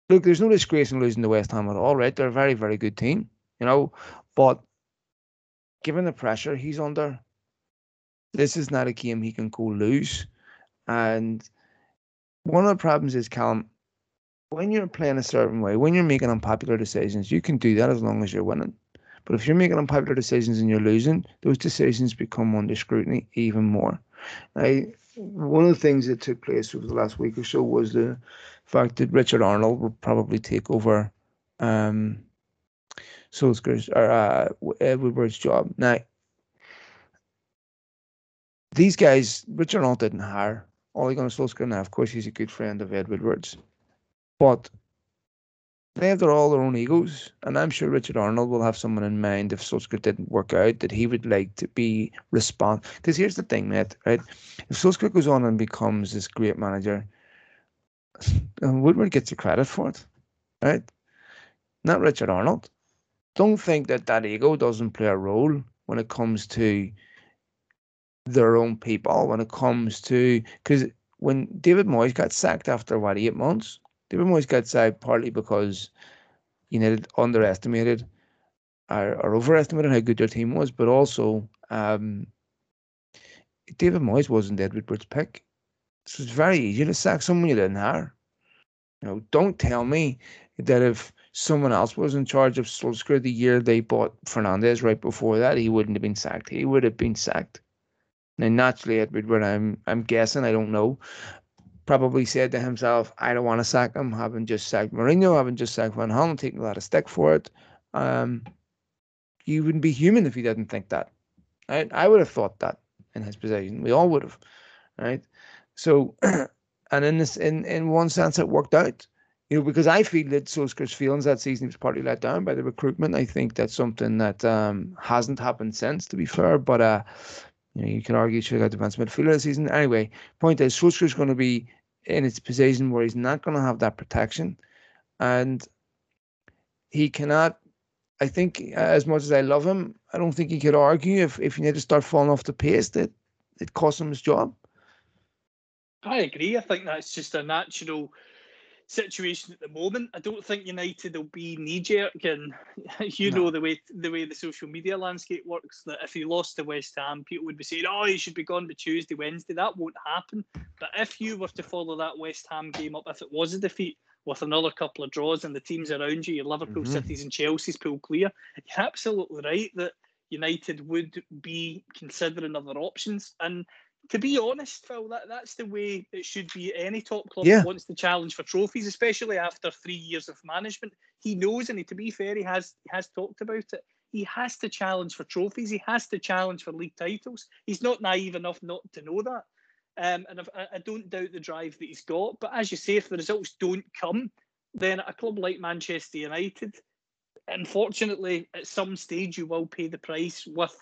look, there's no disgrace in losing to West Ham at all, right? They're a very, very good team, you know. But given the pressure he's under, this is not a game he can go lose. And one of the problems is, Callum, when you're playing a certain way, when you're making unpopular decisions, you can do that as long as you're winning. But if you're making unpopular decisions and you're losing, those decisions become under scrutiny even more. I one of the things that took place over the last week or so was the fact that Richard Arnold will probably take over um, Solskjaer's or uh, Woodward's job. Now, these guys, Richard Arnold didn't hire Ole Gunnar Solskjaer. Now, of course, he's a good friend of Ed Woodward's, but they have their, all their own egos, and I'm sure Richard Arnold will have someone in mind if Solskjaer didn't work out that he would like to be respond. Because here's the thing, mate, right? If Solskjaer goes on and becomes this great manager, <laughs> Woodward gets the credit for it, right? Not Richard Arnold. Don't think that that ego doesn't play a role when it comes to their own people. When it comes to because when David Moyes got sacked after what eight months David Moyes got sacked partly because United underestimated or, or overestimated how good their team was, but also um, David Moyes wasn't Ed Woodward's pick. So it's very easy to sack someone you didn't hire. You know, don't tell me that if someone else was in charge of Solskjaer the year they bought Fernandes right before that, he wouldn't have been sacked. He would have been sacked. Now, naturally, Ed Woodward, I'm I'm guessing, I don't know, probably said to himself, I don't want to sack him, having just sacked Mourinho, having just sacked Van Gaal, taking a lot of stick for it. Um, you wouldn't be human if you didn't think that. Right? I would have thought that in his position. We all would have. Right? So, <clears throat> and in this, in, in one sense, it worked out. You know, because I feel that Solskjaer's feelings that season was partly let down by the recruitment. I think that's something that um, hasn't happened since, to be fair. But uh, you know, you can argue should have got defensive midfielder this season. Anyway, point is, Solskjaer's going to be in its position where he's not going to have that protection, and he cannot. I think, as much as I love him, I don't think he could argue if if you need to start falling off the pace that it cost him his job. I agree. I think that's just a natural situation at the moment. I don't think United will be knee jerk, and <laughs> you no. know the way the way the social media landscape works. That if you lost to West Ham, people would be saying, "Oh, you should be gone to Tuesday, Wednesday." That won't happen. But if you were to follow that West Ham game up, if it was a defeat with another couple of draws and the teams around you, your Liverpool, mm-hmm. Cities, and Chelsea's pull clear, you're absolutely right that United would be considering other options and to be honest, Phil, that, that's the way it should be. Any top club yeah. wants to challenge for trophies, especially after three years of management. He knows, and he, to be fair, he has he has talked about it. He has to challenge for trophies. He has to challenge for league titles. He's not naive enough not to know that. Um, and I, I don't doubt the drive that he's got. But as you say, if the results don't come, then a club like Manchester United, unfortunately, at some stage you will pay the price with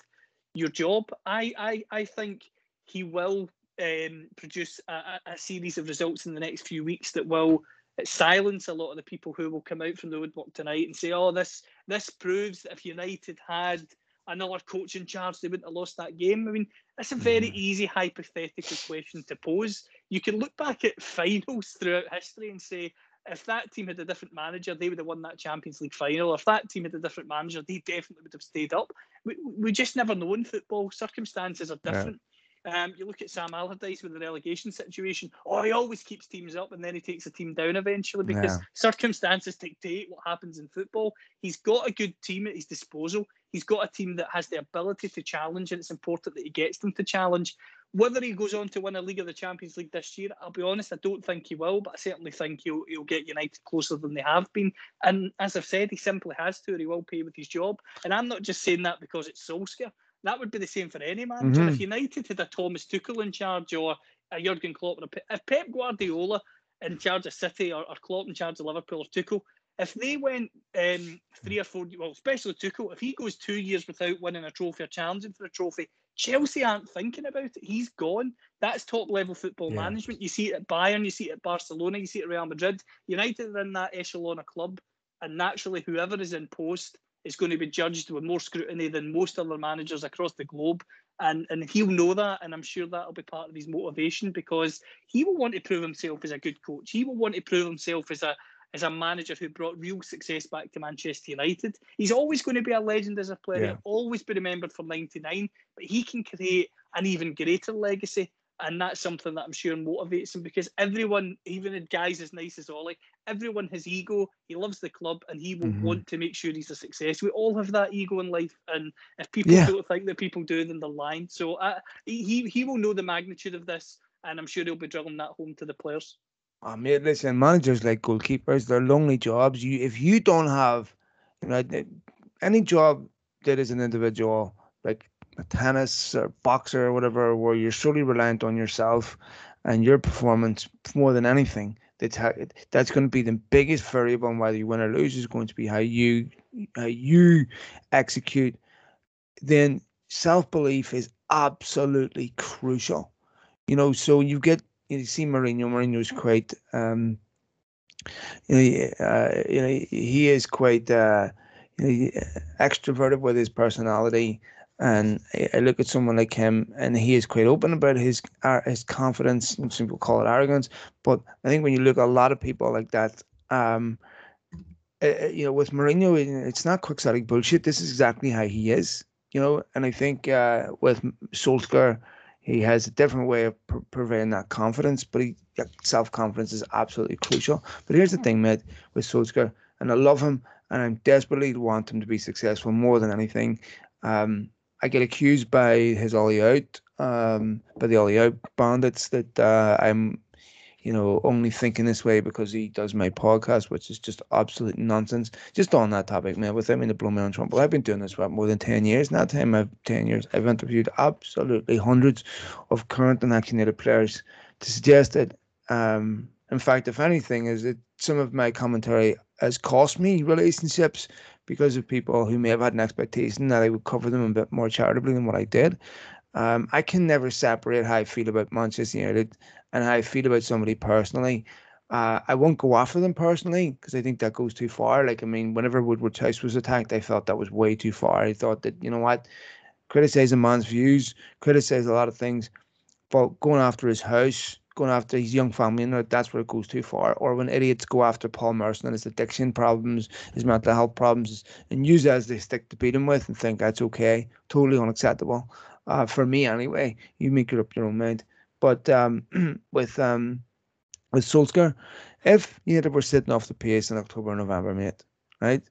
your job. I I, I think he will um, produce a, a, series of results in the next few weeks that will silence a lot of the people who will come out from the woodwork tonight and say, "Oh, this this proves that if United had another coach in charge, they wouldn't have lost that game." I mean, it's a very mm. easy hypothetical question to pose. You can look back at finals throughout history and say, if that team had a different manager, they would have won that Champions League final. If that team had a different manager, they definitely would have stayed up. We, we just never know in football. Circumstances are different. Um, you look at Sam Allardyce with the relegation situation. Oh, he always keeps teams up and then he takes a team down eventually because yeah. circumstances dictate what happens in football. He's got a good team at his disposal. He's got a team that has the ability to challenge, and it's important that he gets them to challenge. Whether he goes on to win a League of the Champions League this year, I'll be honest, I don't think he will, but I certainly think he'll, he'll get United closer than they have been. And as I've said, he simply has to, or he will pay with his job. And I'm not just saying that because it's Solskjaer. That would be the same for any manager. Mm-hmm. If United had a Thomas Tuchel in charge or a Jurgen Klopp, or a, if Pep Guardiola in charge of City or, or Klopp in charge of Liverpool or Tuchel, if they went um, three or four, well, especially Tuchel, if he goes two years without winning a trophy or challenging for a trophy, Chelsea aren't thinking about it. He's gone. That's top level football yeah. management. You see it at Bayern, you see it at Barcelona, you see it at Real Madrid. United are in that echelon of club, and naturally, whoever is in post is going to be judged with more scrutiny than most other managers across the globe. And, and he'll know that, and I'm sure that'll be part of his motivation because he will want to prove himself as a good coach. He will want to prove himself as a as a manager who brought real success back to Manchester United. He's always going to be a legend as a player, yeah. always be remembered for 99, but he can create an even greater legacy and that's something that I'm sure motivates him because everyone, even in guys as nice as Ole, everyone has ego. He loves the club and he will mm-hmm. want to make sure he's a success. We all have that ego in life, and if people yeah. don't think that people do, then they're lying. So uh, he he will know the magnitude of this, and I'm sure he'll be drilling that home to the players. Oh, mean, listen, managers like goalkeepers, they're lonely jobs. You if you don't have, you know, any job that is an individual like tennis or boxer or whatever, where you're solely reliant on yourself and your performance more than anything. That's that's going to be the biggest variable on whether you win or lose is going to be how you how you execute. Then self belief is absolutely crucial. You know, so you get you see Mourinho. Mourinho's quite um, you know, uh, you know he is quite uh, you know, extroverted with his personality and I look at someone like him, and he is quite open about his his confidence. Some people call it arrogance, but I think when you look at a lot of people like that, um, uh, you know, with Mourinho, it's not quixotic bullshit. This is exactly how he is, you know. And I think uh, with Solskjaer, he has a different way of pr- purveying that confidence, but self confidence is absolutely crucial. But here's the thing, mate, with Solskjaer, and I love him, and I'm desperately want him to be successful more than anything. Um, I get accused by his Ole Out, um, by the Ole Out bandits that uh, I'm, you know, only thinking this way because he does my podcast, which is just absolute nonsense. Just on that topic, man, without me to blow my own trumpet, I've been doing this for more than 10 years. Now, time I've 10 years, I've interviewed absolutely hundreds of current and actionated players to suggest that, um, in fact, if anything, is that some of my commentary has cost me relationships because of people who may have had an expectation that I would cover them a bit more charitably than what I did. Um, I can never separate how I feel about Manchester United and how I feel about somebody personally. Uh, I won't go after them personally because I think that goes too far. Like, I mean, whenever Woodward's house was attacked, I felt that was way too far. I thought that, you know what, criticize a man's views, criticize a lot of things, but going after his house going after his young family, and that's where it goes too far. Or when idiots go after Paul Merson and his addiction problems, his mental health problems, and use that as they stick to beat him with and think that's okay, totally unacceptable. Uh, for me anyway, you make it up your own mind. But um, <clears throat> with um, with Solskjaer, if United were sitting off the pace in October, November, mate, right?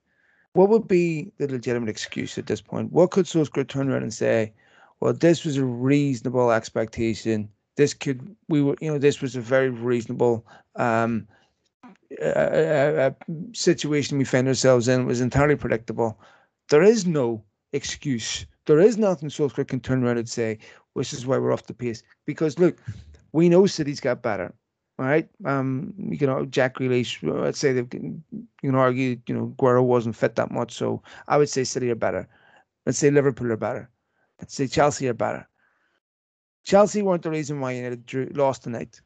What would be the legitimate excuse at this point? What could Solskjaer turn around and say? Well, this was a reasonable expectation this could we were you know this was a very reasonable um, situation we found ourselves in. Was entirely predictable. There is no excuse. There is nothing Solskjaer can turn around and say, which is why we're off the pace. Because look, we know City's got better. Right. Um, you know, Jack Grealish, let's say they can, you can argue, you know, Agüero wasn't fit that much. So I would say City are better. Let's say Liverpool are better. Let's say Chelsea are better. Chelsea weren't the reason why United drew, lost tonight.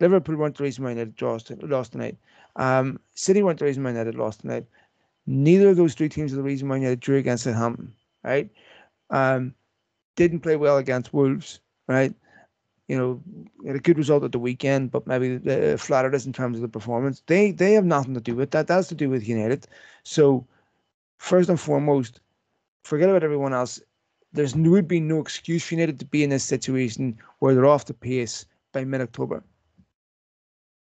Liverpool weren't the reason why United lost, lost tonight. Um, City weren't the reason why United lost tonight. Neither of those three teams are the reason why United drew against Southampton, right? Um, didn't play well against Wolves, right? You know, had a good result at the weekend, but maybe uh, flattered us in terms of the performance. They they have nothing to do with that. That's to do with United. So, first and foremost, forget about everyone else there's would be no excuse for United to be in this situation where they're off the pace by mid October.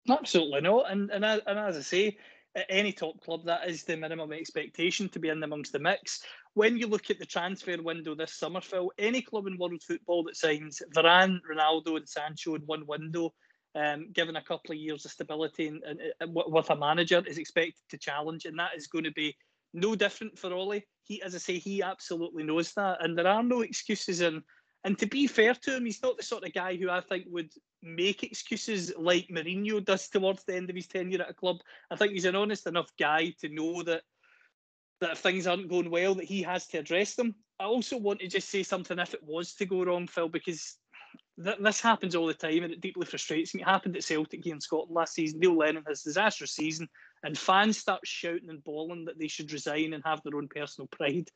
Absolutely no, and and as, and as I say, at any top club, that is the minimum expectation to be in amongst the mix. When you look at the transfer window this summer, Phil, any club in world football that signs Varane, Ronaldo, and Sancho in one window, um, given a couple of years of stability and, and, and with a manager, is expected to challenge, and that is going to be no different for Ole. He, as I say, he absolutely knows that, and there are no excuses. And and to be fair to him, he's not the sort of guy who I think would make excuses like Mourinho does towards the end of his tenure at a club. I think he's an honest enough guy to know that that if things aren't going well, that he has to address them. I also want to just say something if it was to go wrong, Phil, because th- this happens all the time and it deeply frustrates me. It happened at Celtic here in Scotland last season. Neil Lennon has a disastrous season and fans start shouting and bawling that they should resign and have their own personal pride.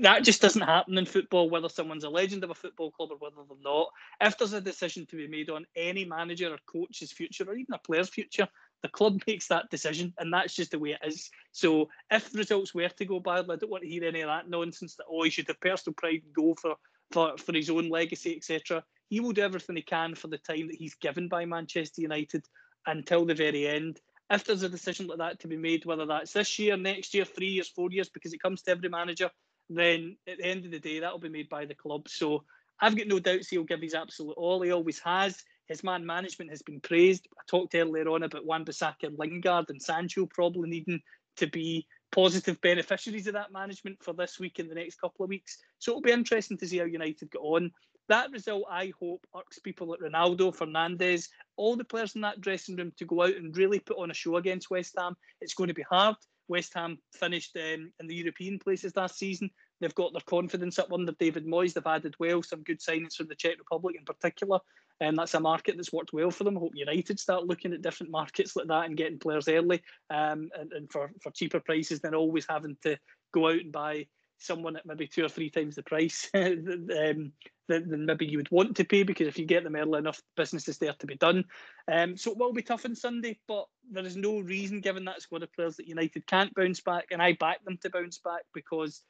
That just doesn't happen in football, whether someone's a legend of a football club or whether they're not. If there's a decision to be made on any manager or coach's future or even a player's future, the club <laughs> makes that decision, and that's just the way it is. So if the results were to go badly, I don't want to hear any of that nonsense that oh he should have personal pride and go for for, for his own legacy, etc he will do everything he can for the time that he's given by Manchester United until the very end. If there's a decision like that to be made, whether that's this year, next year, three years, four years, because it comes to every manager, then at the end of the day, that'll be made by the club. So I've got no doubts he'll give his absolute all. He always has. His man management has been praised. I talked earlier on about Wan-Bissaka and Lingard and Sancho probably needing to be positive beneficiaries of that management for this week and the next couple of weeks. So it'll be interesting to see how United get on. That result, I hope, irks people like Ronaldo, Fernandes, all the players in that dressing room to go out and really put on a show against West Ham. It's going to be hard. West Ham finished um, in the European places last season. They've got their confidence up under David Moyes. They've added well some good signings from the Czech Republic in particular. And that's a market that's worked well for them. I hope United start looking at different markets like that and getting players early um, and, and for, for cheaper prices than always having to go out and buy someone at maybe two or three times the price <laughs> um, than, than, maybe you would want to pay because if you get them early enough, business is there to be done. Um, so it will be tough on Sunday, but there is no reason, given that squad of players, that United can't bounce back, and I back them to bounce back because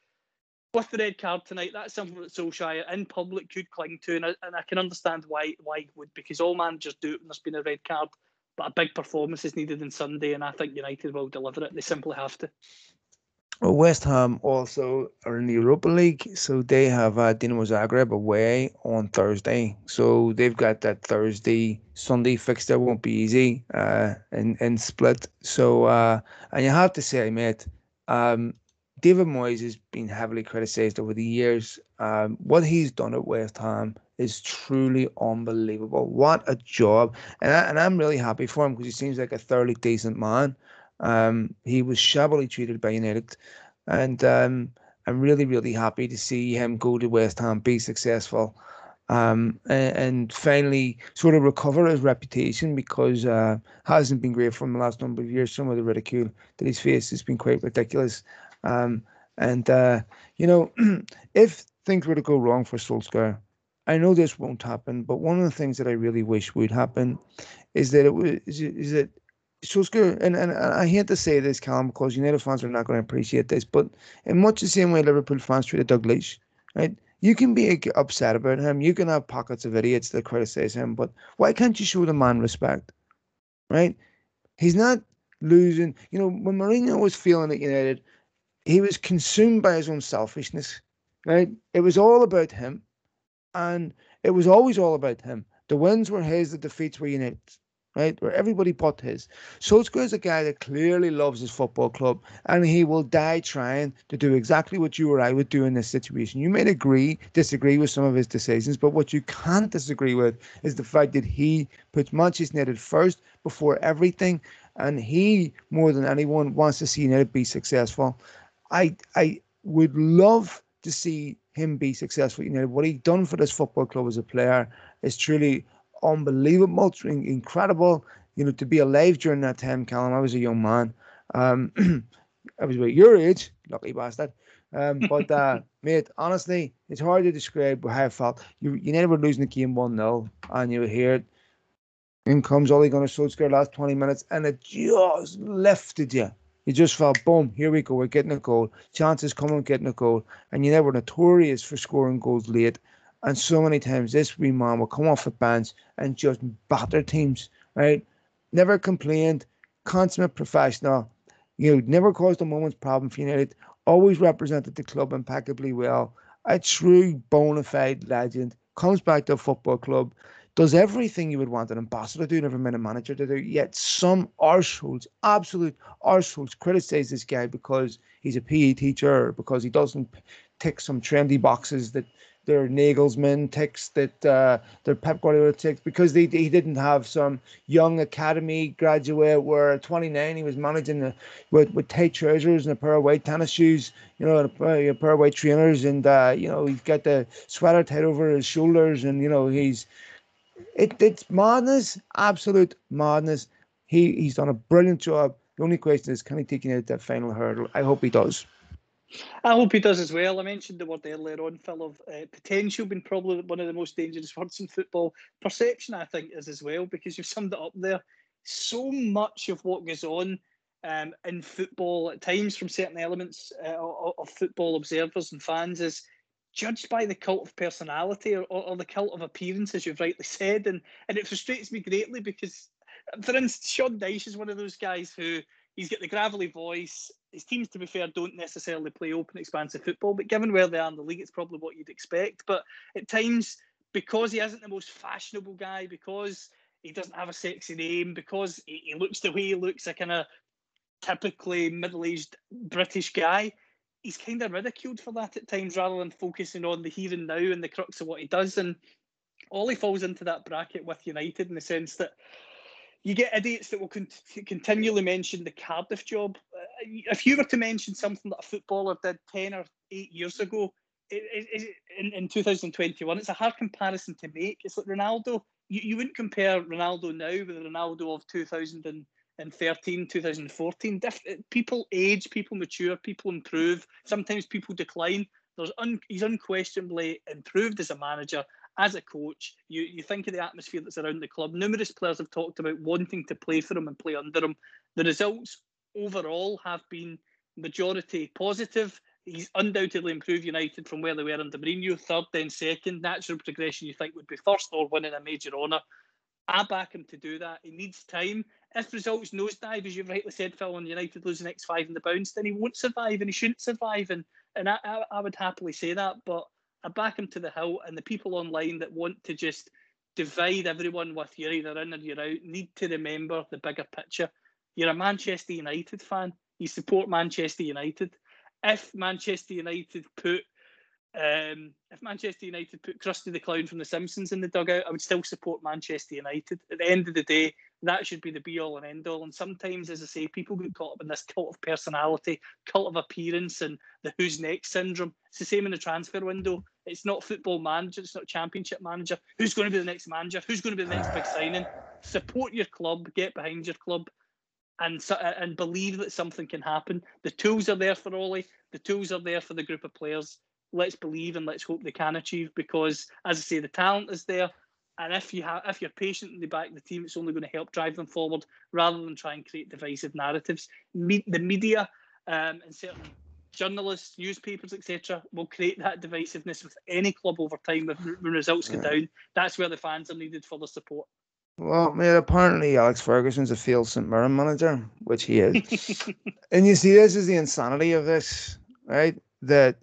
with the red card tonight, that's something that Solskjaer in public could cling to, and I, and I can understand why why he would because all managers do it when there's been a red card, but a big performance is needed on Sunday, and I think United will deliver it. They simply have to. West Ham also are in the Europa League, so they have uh, Dinamo Zagreb away on Thursday. So they've got that Thursday Sunday fixture won't be easy uh, in in Split. So uh, and you have to say, mate, um, David Moyes has been heavily criticised over the years. Um, what he's done at West Ham is truly unbelievable. What a job! And, I, and I'm really happy for him because he seems like a thoroughly decent man. Um, he was shabbily treated by United, and um, I'm really, really happy to see him go to West Ham, be successful, um, and, and, finally sort of recover his reputation because uh, hasn't been great for him the last number of years. Some of the ridicule that he's faced has been quite ridiculous. Um, and uh, you know, <clears throat> if things were to go wrong for Solskjaer, I know this won't happen, but one of the things that I really wish would happen is that it was is, is that Solskjaer, and, and I hate to say this, Callum, because United fans are not going to appreciate this, but in much the same way Liverpool fans treated Dalglish, right? You can be upset about him. You can have pockets of idiots that criticize him, but why can't you show the man respect, right? He's not losing. You know, when Mourinho was feeling at United, he was consumed by his own selfishness, right? It was all about him, and it was always all about him. The wins were his, the defeats were United's, right? Where everybody bought his. Solskjaer is a guy that clearly loves his football club, and he will die trying to do exactly what you or I would do in this situation. You may agree, disagree with some of his decisions, but what you can't disagree with is the fact that he puts Manchester United first before everything, and he, more than anyone, wants to see United be successful. I I would love to see him be successful. You know what he done for this football club as a player is truly unbelievable, incredible. You know to be alive during that time, Callum. I was a young man. Um, <clears throat> I was about your age, lucky bastard. Um, <laughs> but uh, mate, honestly, it's hard to describe how I felt. You you never losing the game one 0 and you hear it. In comes Ole Gunnar Solskjaer last twenty minutes, and it just lifted you you just felt, boom, here we go, we're getting a goal. Chances come on getting a goal. And you we're notorious for scoring goals late. And so many times this wee man will come off the bench and just batter teams, right? Never complained, consummate professional. You know, never caused a moment's problem for United. Always represented the club impeccably well. A true bona fide legend. Comes back to a football club does everything you would want an ambassador to do, never mind a manager to do. Yet some arseholes, absolute arseholes, criticize this guy because he's a PE teacher because he doesn't tick some trendy boxes that their Nagelsmann ticks, that uh, their Pep Guardiola ticks, because they, he didn't have some young academy graduate where at 29 he was managing the, with, with tight trousers and a pair of white tennis shoes, you know, and a, a pair of white trainers, and uh, you know he's got the sweater tied over his shoulders, and you know he's it, it's madness, absolute madness. He he's done a brilliant job. The only question is, can he take it out that final hurdle? I hope he does. I hope he does as well. I mentioned the word earlier on, Phil, of uh, potential being probably one of the most dangerous <laughs> words in football. Perception, I think, is as well, because you've summed it up there. So much of what goes on um, in football at times from certain elements uh, of football observers and fans is judged by the cult of personality or, or, or, the cult of appearance, as you've rightly <laughs> said. And and it frustrates me greatly because, for instance, Sean Dyche is one of those guys who he's got the gravelly voice. His teams, to be fair, don't necessarily play open, expansive football, but given where they are in the league, it's probably what you'd expect. But at times, because he isn't the most fashionable guy, because he doesn't have a sexy name, because he, he looks the way he looks, a kind of typically middle-aged British guy, he's kind of ridiculed for that at times rather than focusing on the here and now and the crux of what he does. And Ole falls into that bracket with United in the sense that you get idiots that will con- continually mention the Cardiff job. If you were to mention something that a footballer did 10 or 8 years ago, it, it, in, in 2021, it's a hard comparison to make. It's like Ronaldo. You, you wouldn't compare Ronaldo now with Ronaldo of 2000 and in 13, 2014. people age, people mature, people improve. Sometimes people decline. There's un- he's unquestionably improved as a manager, as a coach. You you think of the atmosphere that's around the club. Numerous players have talked about wanting to play for him and play under him. The results overall have been majority positive. He's undoubtedly improved United from where they were under Mourinho, third, then second. Natural progression you think would be first or winning a major honour. I back him to do that. He needs time if results nosedive, as you've rightly said, Phil, and United lose the next five in the bounce, then he won't survive and he shouldn't survive. And and I, I, I would happily say that, but I back him to the hill. And the people online that want to just divide everyone with you're either in or you're out need to remember the bigger picture. You're a Manchester United fan. You support Manchester United. If Manchester United put um, if Manchester United put Krusty the Clown from The Simpsons in the dugout, I would still support Manchester United. At the end of the day, that should be the be all and end all. And sometimes, as I say, people get caught up in this cult of personality, cult of appearance, and the who's next syndrome. It's the same in the transfer window. It's not football manager, it's not championship manager. Who's going to be the next manager? Who's going to be the next big signing? Support your club, get behind your club, and and believe that something can happen. The tools are there for Ole. The tools are there for the group of players. Let's believe and let's hope they can achieve because, as I say, the talent is there and if you have if you're patient in the back the team, it's only going to help drive them forward rather than try and create divisive narratives. Me- the media um, and certain journalists, newspapers, etc., will create that divisiveness with any club over time when results go down. That's where the fans are needed for the support. Well, mate, apparently Alex Ferguson's a failed St Mirren manager, which he is. <laughs> and you see, this is the insanity of this, right? That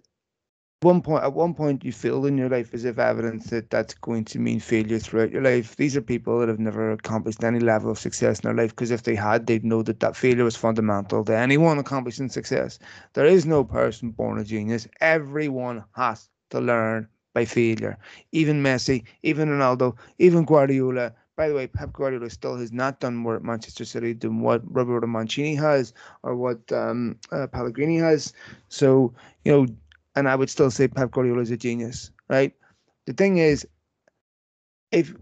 one point at one point you feel in your life as if evidence that that's going to mean failure throughout your life these are people that have never accomplished any level of success in their life because if they had they'd know that that failure was fundamental to anyone accomplishing success there is no person born a genius everyone has to learn by failure even messi even ronaldo even guardiola by the way, Pep Guardiola still has not done more at Manchester City than what Roberto Mancini has or what um, uh, Pellegrini has. So, you know, and I would still say Pep Guardiola is a genius, right? The thing is, if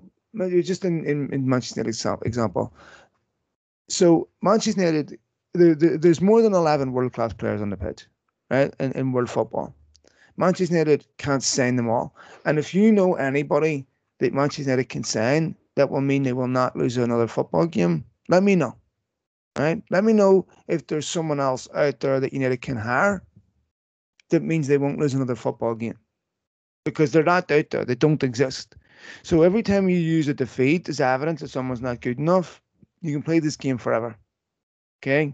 just in, in, in Manchester United example, so Manchester United, there, there, there's more than 11 world class players on the pitch, right, in, in world football. Manchester United can't sign them all. And if you know anybody that Manchester United can sign, that will mean they will not lose another football game. Let me know. Right? Let me know if there's someone else out there that United can hire that means they won't lose another football game because they're not out there. They don't exist. So every time you use a defeat as evidence that someone's not good enough, you can play this game forever. Okay?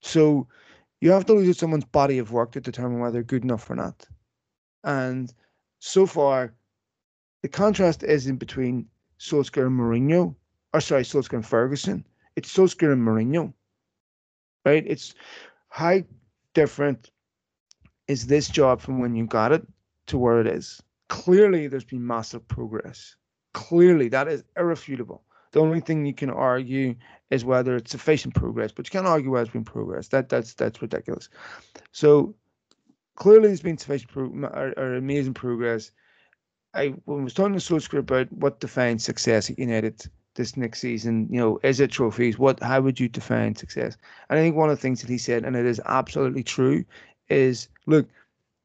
So you have to look at someone's body of work to determine whether they're good enough or not. And so far, the contrast is in between Solskjaer and Mourinho, or sorry, Solskjaer and Ferguson. It's Solskjaer and Mourinho. Right? It's how different is this job from when you got it to where it is. Clearly, there's been massive progress. Clearly, that is irrefutable. The only thing you can argue is whether it's sufficient progress, but you can't argue whether it's been progress. That that's that's ridiculous. So clearly, there's been sufficient pro- or, or amazing progress. I was talking to Solskjaer about what defines success at United this next season, you know, is it trophies? What how would you define success? And I think one of the things that he said, and it is absolutely true, is look,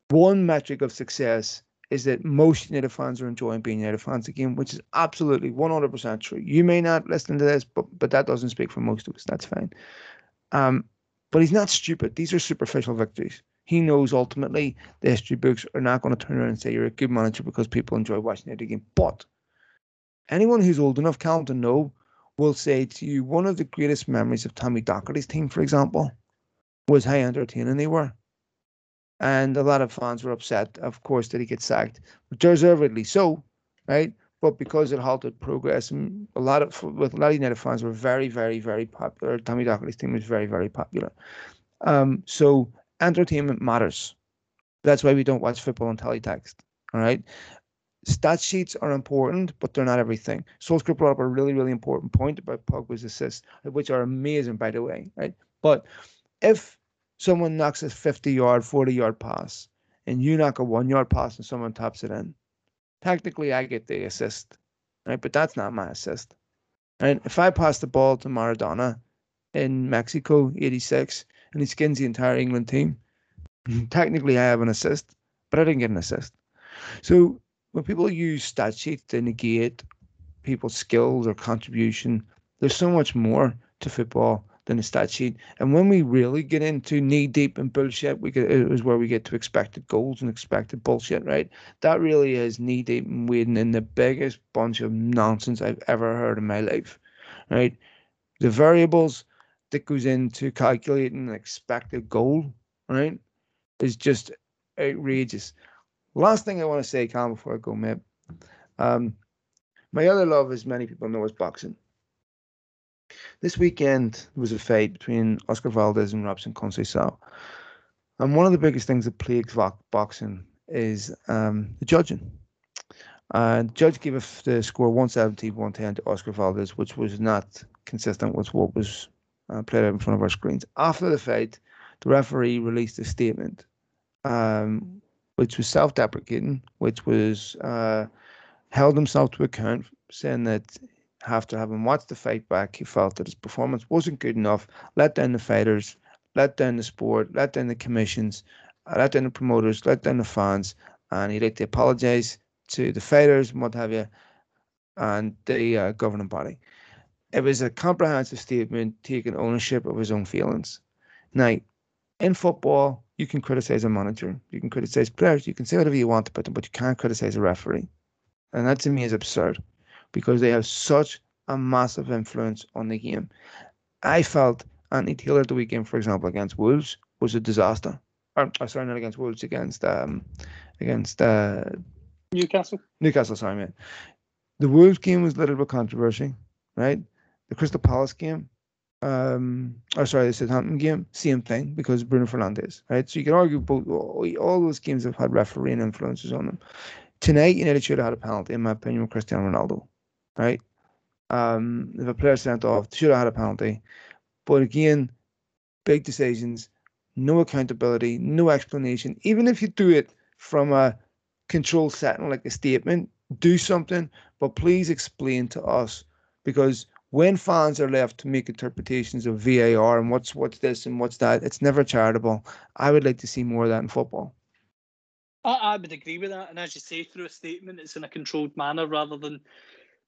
one metric of success is that most United fans are enjoying being United fans again, which is absolutely 100% true. You may not listen to this, but but that doesn't speak for most of us. That's fine. Um, but he's not stupid. These are superficial victories. He knows ultimately the history books are not going to turn around and say you're a good manager because people enjoy watching the game. But anyone who's old enough, Cal, to know will say to you one of the greatest memories of Tommy Docherty's team, for example, was how entertaining they were. And a lot of fans were upset, of course, that he gets sacked, but deservedly so, right? But because it halted progress, and a lot of with a lot of United fans were very, very, very popular. Tommy Docherty's team was very, very popular. Um, so entertainment matters. That's why we don't watch football on teletext. All right. Stat sheets are important, but they're not everything. Solskjaer brought up a really, really important point about Pogba's assists, which are amazing, by the way, right? But if someone knocks a 50 yard, 40 yard pass, and you knock a one yard pass and someone taps it in, technically I get the assist, right? But that's not my assist. And if I pass the ball to Maradona in Mexico, 86, and he skins the entire England team, <clears throat> technically I have an assist, but I didn't get an assist. So when people use stat sheets to negate people's skills or contribution, there's so much more to football than a stat sheet. And when we really get into knee deep and bullshit, we get where we get to expected goals and expected bullshit, right? That really is knee deep and wading in the biggest bunch of nonsense I've ever heard in my life, right? The variables that goes into calculating an expected goal, right, is just outrageous. Last thing I want to say, Cam, before I go, mate. Um, my other love, as many people know, is boxing. This weekend there was a fight between Oscar Valdez and Robson Conceição. And one of the biggest things that plagues boxing is um, the judging. Uh, the judge gave the score 170 110 to Oscar Valdez, which was not consistent with what was uh, played out in front of our screens. After the fight, the referee released a statement um, which was self-deprecating, which was uh, held himself to account, saying that after having watched the fight back, he felt that his performance wasn't good enough, let down the fighters, let down the sport, let down the commissions, uh, let down the promoters, let down the fans, and he'd like to apologise to the fighters and what have you, and the uh, governing body. It was a comprehensive statement taking ownership of his own feelings. Now, in football, you can criticize a manager, you can criticize players, you can say whatever you want about them, but you can't criticize a referee. And that to me is absurd because they have such a massive influence on the game. I felt Anthony Taylor the weekend, for example, against Wolves was a disaster. Or, or sorry, not against Wolves, against um, against uh, Newcastle. Newcastle, sorry, man. The Wolves game was a little bit controversial, right? The Crystal Palace game um, or sorry, the Southampton game, same thing because Bruno Fernandes, right? So you can argue both all those games have had refereeing influences on them. Tonight, United should have had a penalty, in my opinion, with Cristiano Ronaldo, right? Um, if a player sent off, should have had a penalty. But again, big decisions, no accountability, no explanation. Even if you do it from a control setting like a statement, do something, but please explain to us because when fans are left to make interpretations of VAR and what's what's this and what's that, it's never charitable. I would like to see more of that in football. I, I would agree with that, and as you say, through a statement, it's in a controlled manner rather than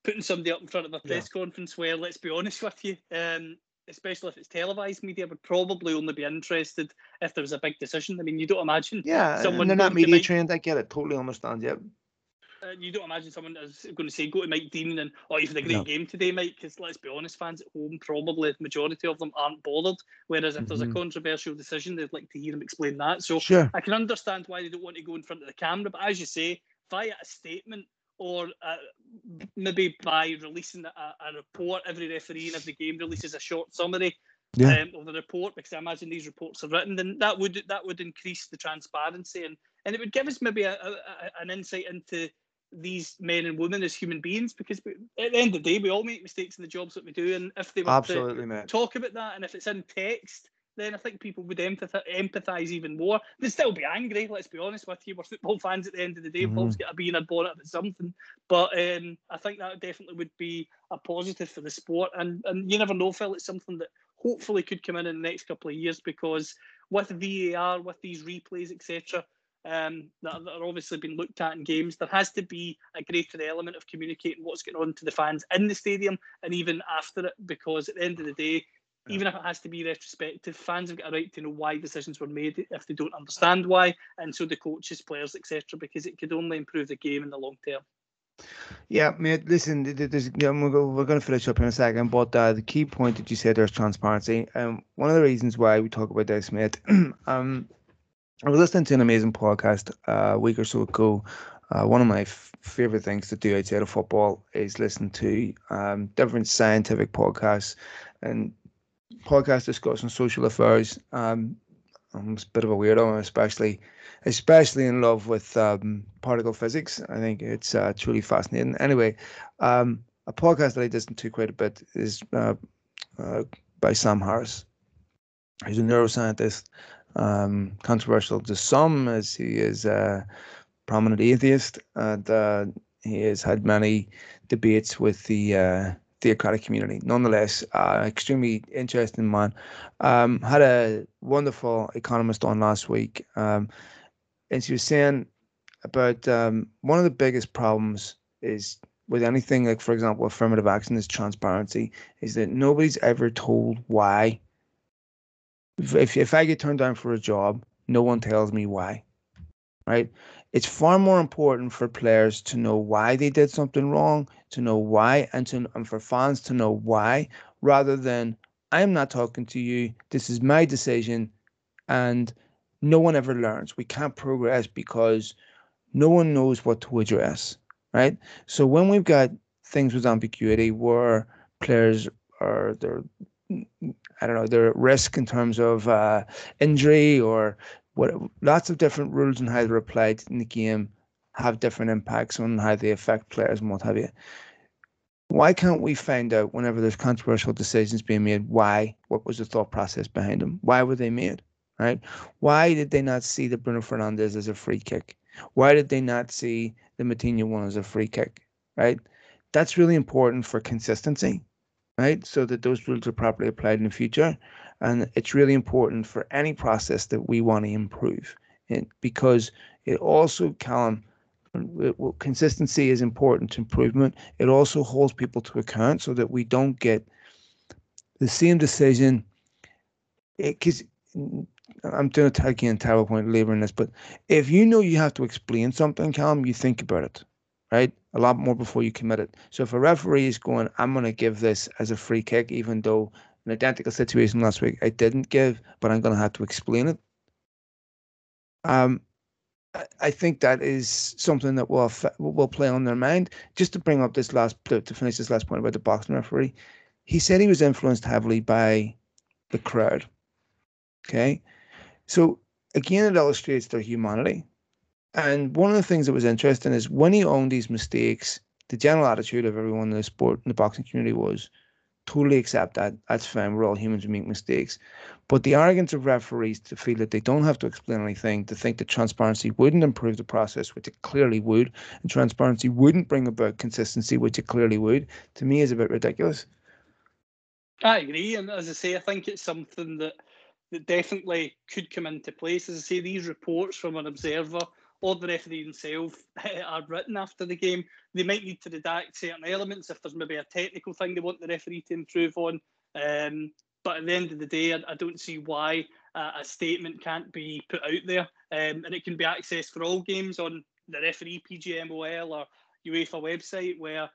putting somebody up in front of a press yeah. conference where, let's be honest with you, um, especially if it's televised media, would probably only be interested if there was a big decision. I mean, you don't imagine. Yeah, someone and they're not media trained. I get it. Totally understand. Yeah uh, you don't imagine someone is going to say go to Mike Dean and oh you've had a great no. game today, Mike. Because let's be honest, fans at home probably the majority of them aren't bothered. Whereas if mm-hmm. there's a mm-hmm. controversial decision, they'd like to hear him explain that. So sure. I can understand why they don't want to go in front of the camera. But as you say, via a statement or uh, maybe by releasing a, a, report, every referee in every game releases a short summary. Yeah. Um, of the report because I imagine these reports are written, then that would that would increase the transparency and and it would give us maybe a, a, an insight into these men and women as human beings because we, at the end of the day we all make mistakes in the jobs that we do and if they were Absolutely, to talk about that and if it's in text then I think people would empathize, empathize even more. They'd still be angry, let's be honest with you. We're football fans at the end of the day. Mm-hmm. Paul's got to be in a bonnet about something. But um, I think that definitely would be a positive for the sport. And and you never know, Phil, it's something that hopefully could come in in the next couple of years because with VAR, with these replays, etc., um, that, that, are obviously being looked at in games. There has to be a greater element of communicating what's going on to the fans in the stadium and even after it, because at the end of the day, even if it has to be retrospective, fans have got a right to know why decisions were made if they don't understand why, and so the coaches, players, etc., because it could only improve the game in the long term. Yeah, mate. Listen, there's, we're going to finish up in a second, but uh, the key point that you said there is transparency. Um, one of the reasons why we talk about this, mate. <clears throat> um, I was listening to an amazing podcast uh, a week or so ago. Uh, one of my f- favorite things to do outside of football is listen to um, different scientific podcasts and podcasts discussing social affairs. Um, I'm a bit of a weirdo, especially especially in love with um, particle physics. I think it's uh, truly fascinating. Anyway, um, a podcast that I listen to quite a bit is uh, uh, by Sam Harris. He's a neuroscientist, um, controversial to some as he is a prominent atheist, and uh, he has had many debates with the uh, theocratic community. Nonetheless, uh, extremely interesting man. Um, had a wonderful economist on last week, um, and she was saying about um, one of the biggest problems is with anything like, for example, affirmative action is transparency. Is that nobody's ever told why. If if I get turned down for a job, no one tells me why. Right? It's far more important for players to know why they did something wrong, to know why, and to and for fans to know why, rather than I'm not talking to you. This is my decision, and no one ever learns. We can't progress because no one knows what to address, right? So when we've got things with ambiguity where players are they're I don't know they're at risk in terms of uh, injury or what lots of different rules and how they're applied in the game have different impacts on how they affect players and what have you. Why can't we find out whenever there's controversial decisions being made why? What was the thought process behind them? Why were they made? Right? Why did they not see the Bruno Fernandes as a free kick? Why did they not see the Moutinho one as a free kick? Right? That's really important for consistency, right? So that those rules are properly applied in the future. And it's really important for any process that we want to improve. And because it also, Callum, consistency is important to improvement. It also holds people to account so that we don't get the same decision. Because I'm doing a again terrible point laboring this, but if you know you have to explain something, Callum, you think about it, right? A lot more before you commit it. So if a referee is going, I'm going to give this as a free kick, even though an identical situation last week I didn't give, but I'm going to have to explain it. Um, I think that is something that will will play on their mind. Just to bring up this last to, to finish this last point about the boxing referee, he said he was influenced heavily by the crowd. Okay, so again, it illustrates their humanity. And one of the things that was interesting is when he owned these mistakes, the general attitude of everyone in the sport in the boxing community was totally accept that. That's fine. We're all humans. We make mistakes. But the arrogance of referees to feel that they don't have to explain anything, to think that transparency wouldn't improve the process, which it clearly would, and transparency wouldn't bring about consistency, which it clearly would, to me is a bit ridiculous. I agree. And as I say, I think it's something that, that definitely could come into place. As I say, these reports from an observer or the referee himself <laughs> are written after the game. They might need to redact certain elements if there's maybe a technical thing they want the referee to improve on. Um, but at the end of the day, I, I don't see why uh, a statement can't be put out there, um, and it can be accessed for all games on the referee PGMOL or UEFA website, where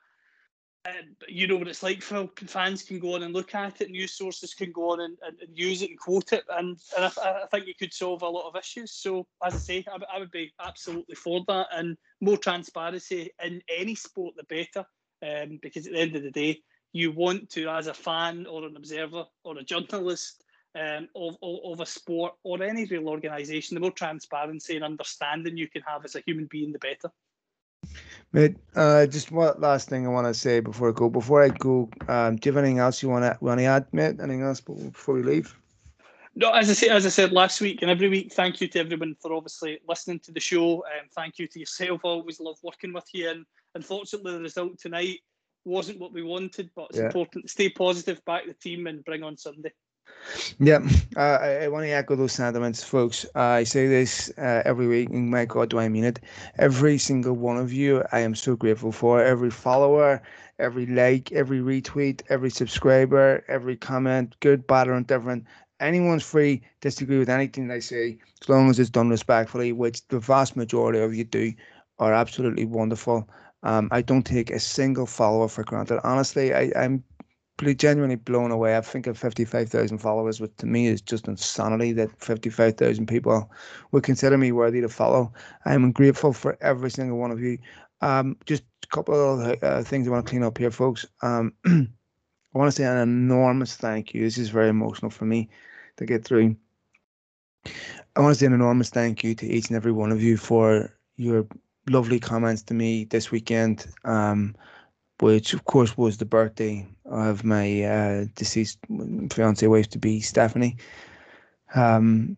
you know what it's like, Phil. Fans can go on and look at it, news sources can go on and, and, and use it and quote it, and, and I, I, think it could solve a lot of issues. So, as I say, I, I, would be absolutely for that, and more transparency in any sport, the better. Um, because at the end of the day, you want to, as a fan or an observer or a journalist um, of, of, of a sport or any real organisation, the more transparency and understanding you can have as a human being, the better. Mate, uh, just one last thing I want to say before I go. Before I go, um, do you have anything else you want to want to add, mate? Anything else before we leave? No, as I said, as I said last week and every week, thank you to everyone for obviously listening to the show. And um, thank you to yourself. I always love working with you. And unfortunately, the result tonight wasn't what we wanted, but it's yeah. important to stay positive, back the team, and bring on Sunday. Yeah, uh, I, I want to echo those sentiments, folks. Uh, I say this uh, every week, and my God, do I mean it? Every single one of you, I am so grateful for. Every follower, every like, every retweet, every subscriber, every comment, good, bad, or indifferent. Anyone's free to disagree with anything I say, as long as it's done respectfully, which the vast majority of you do, are absolutely wonderful. Um, I don't take a single follower for granted. Honestly, I, I'm genuinely blown away. I think of 55,000 followers, which to me is just insanity that 55,000 people would consider me worthy to follow. I am grateful for every single one of you. Um, just a couple of uh, things I want to clean up here, folks. Um, <clears throat> I want to say an enormous thank you. This is very emotional for me to get through. I want to say an enormous thank you to each and every one of you for your lovely comments to me this weekend. Um, which of course was the birthday of my uh, deceased fiance wife to be Stephanie. Um,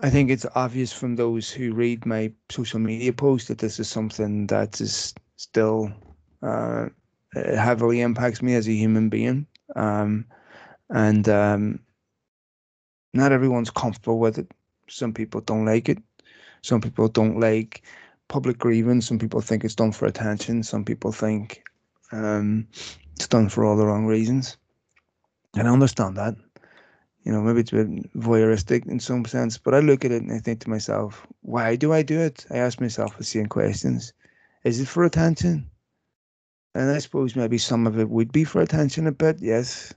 I think it's obvious from those who read my social media post that this is something that is still uh, heavily impacts me as a human being, um, and um, not everyone's comfortable with it. Some people don't like it. Some people don't like public grievance. Some people think it's done for attention. Some people think um, it's done for all the wrong reasons. And I understand that. You know, maybe it's a bit voyeuristic in some sense, but I look at it and I think to myself, why do I do it? I ask myself the same questions. Is it for attention? And I suppose maybe some of it would be for attention a bit, yes.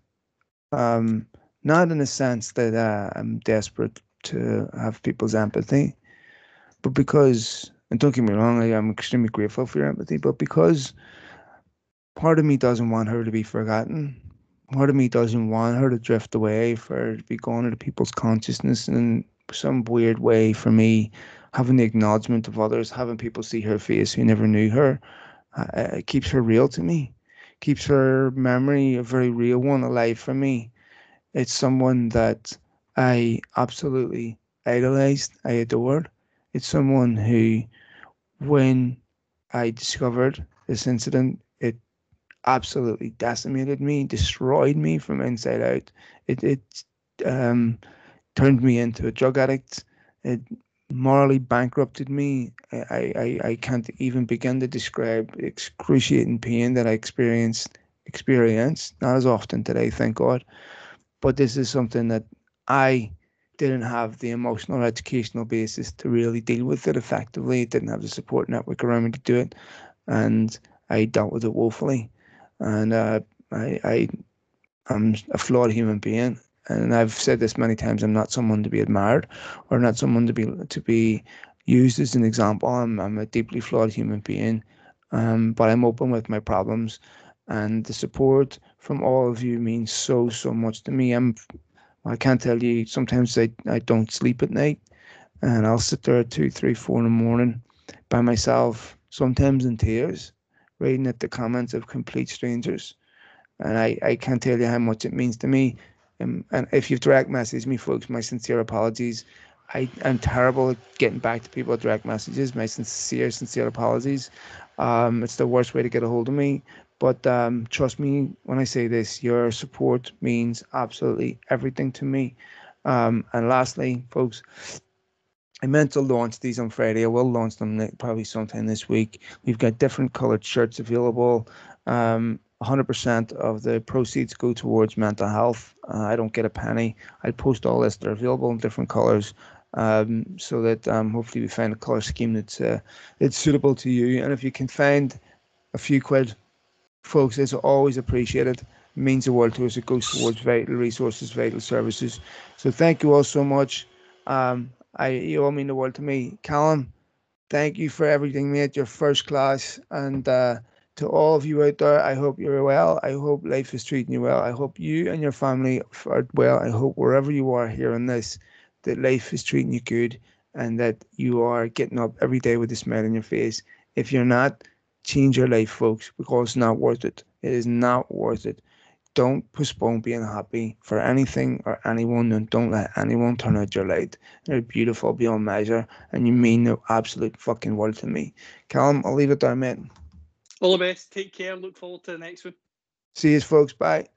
Um, not in the sense that uh, I'm desperate to have people's empathy, but because, and don't get me wrong, I am extremely grateful for your empathy, but because part of me doesn't want her to be forgotten. Part of me doesn't want her to drift away, for her to be gone into people's consciousness in some weird way. For me, having the acknowledgement of others, having people see her face who never knew her, uh, keeps her real to me. Keeps her memory a very real one alive for me. It's someone that I absolutely idolized, I adored. It's someone who, when I discovered this incident, absolutely decimated me, destroyed me from inside out. It it um, turned me into a drug addict. It morally bankrupted me. I, I, I can't even begin to describe the excruciating pain that I experienced experienced. Not as often today, thank God. But this is something that I didn't have the emotional educational basis to really deal with it effectively. Didn't have the support network around me to do it. And I dealt with it woefully and uh, I, I I'm a flawed human being, and I've said this many times. I'm not someone to be admired, or not someone to be to be used as an example. I'm I'm a deeply flawed human being, um, but I'm open with my problems, and the support from all of you means so so much to me. I'm I can't tell you. Sometimes I I don't sleep at night, and I'll sit there at two, three, four in the morning by myself, sometimes in tears reading at the comments of complete strangers. And I, I can't tell you how much it means to me. Um, and if you've direct messaged me, folks, my sincere apologies. I am terrible at getting back to people with direct messages. My sincere, sincere apologies. Um, it's the worst way to get a hold of me. But um, trust me when I say this, your support means absolutely everything to me. Um, and lastly, folks, I meant to launch these on Friday. I will launch them probably sometime this week. We've got different colored shirts available. Um, 100% of the proceeds go towards mental health. Uh, I don't get a penny. I post all this. They're available in different colors um, so that um, hopefully we find a color scheme that's uh, it's suitable to you. And if you can find a few quid, folks, it's always appreciated. It means the world to us. It goes towards vital resources, vital services. So thank you all so much. Um, I you all mean the world to me. Callum, thank you for everything, mate. You're first class. And uh, to all of you out there, I hope you're well. I hope life is treating you well. I hope you and your family are well. I hope wherever you are here in this, that life is treating you good and that you are getting up every day with a smile on your face. If you're not, change your life, folks, because it's not worth it. It is not worth it don't postpone being happy for anything or anyone and don't let anyone turn out your light. You're beautiful beyond measure and you mean the absolute fucking world to me. Callum, I'll leave it there, mate. All the best. Take care. Look forward to the next one. See you, folks. Bye.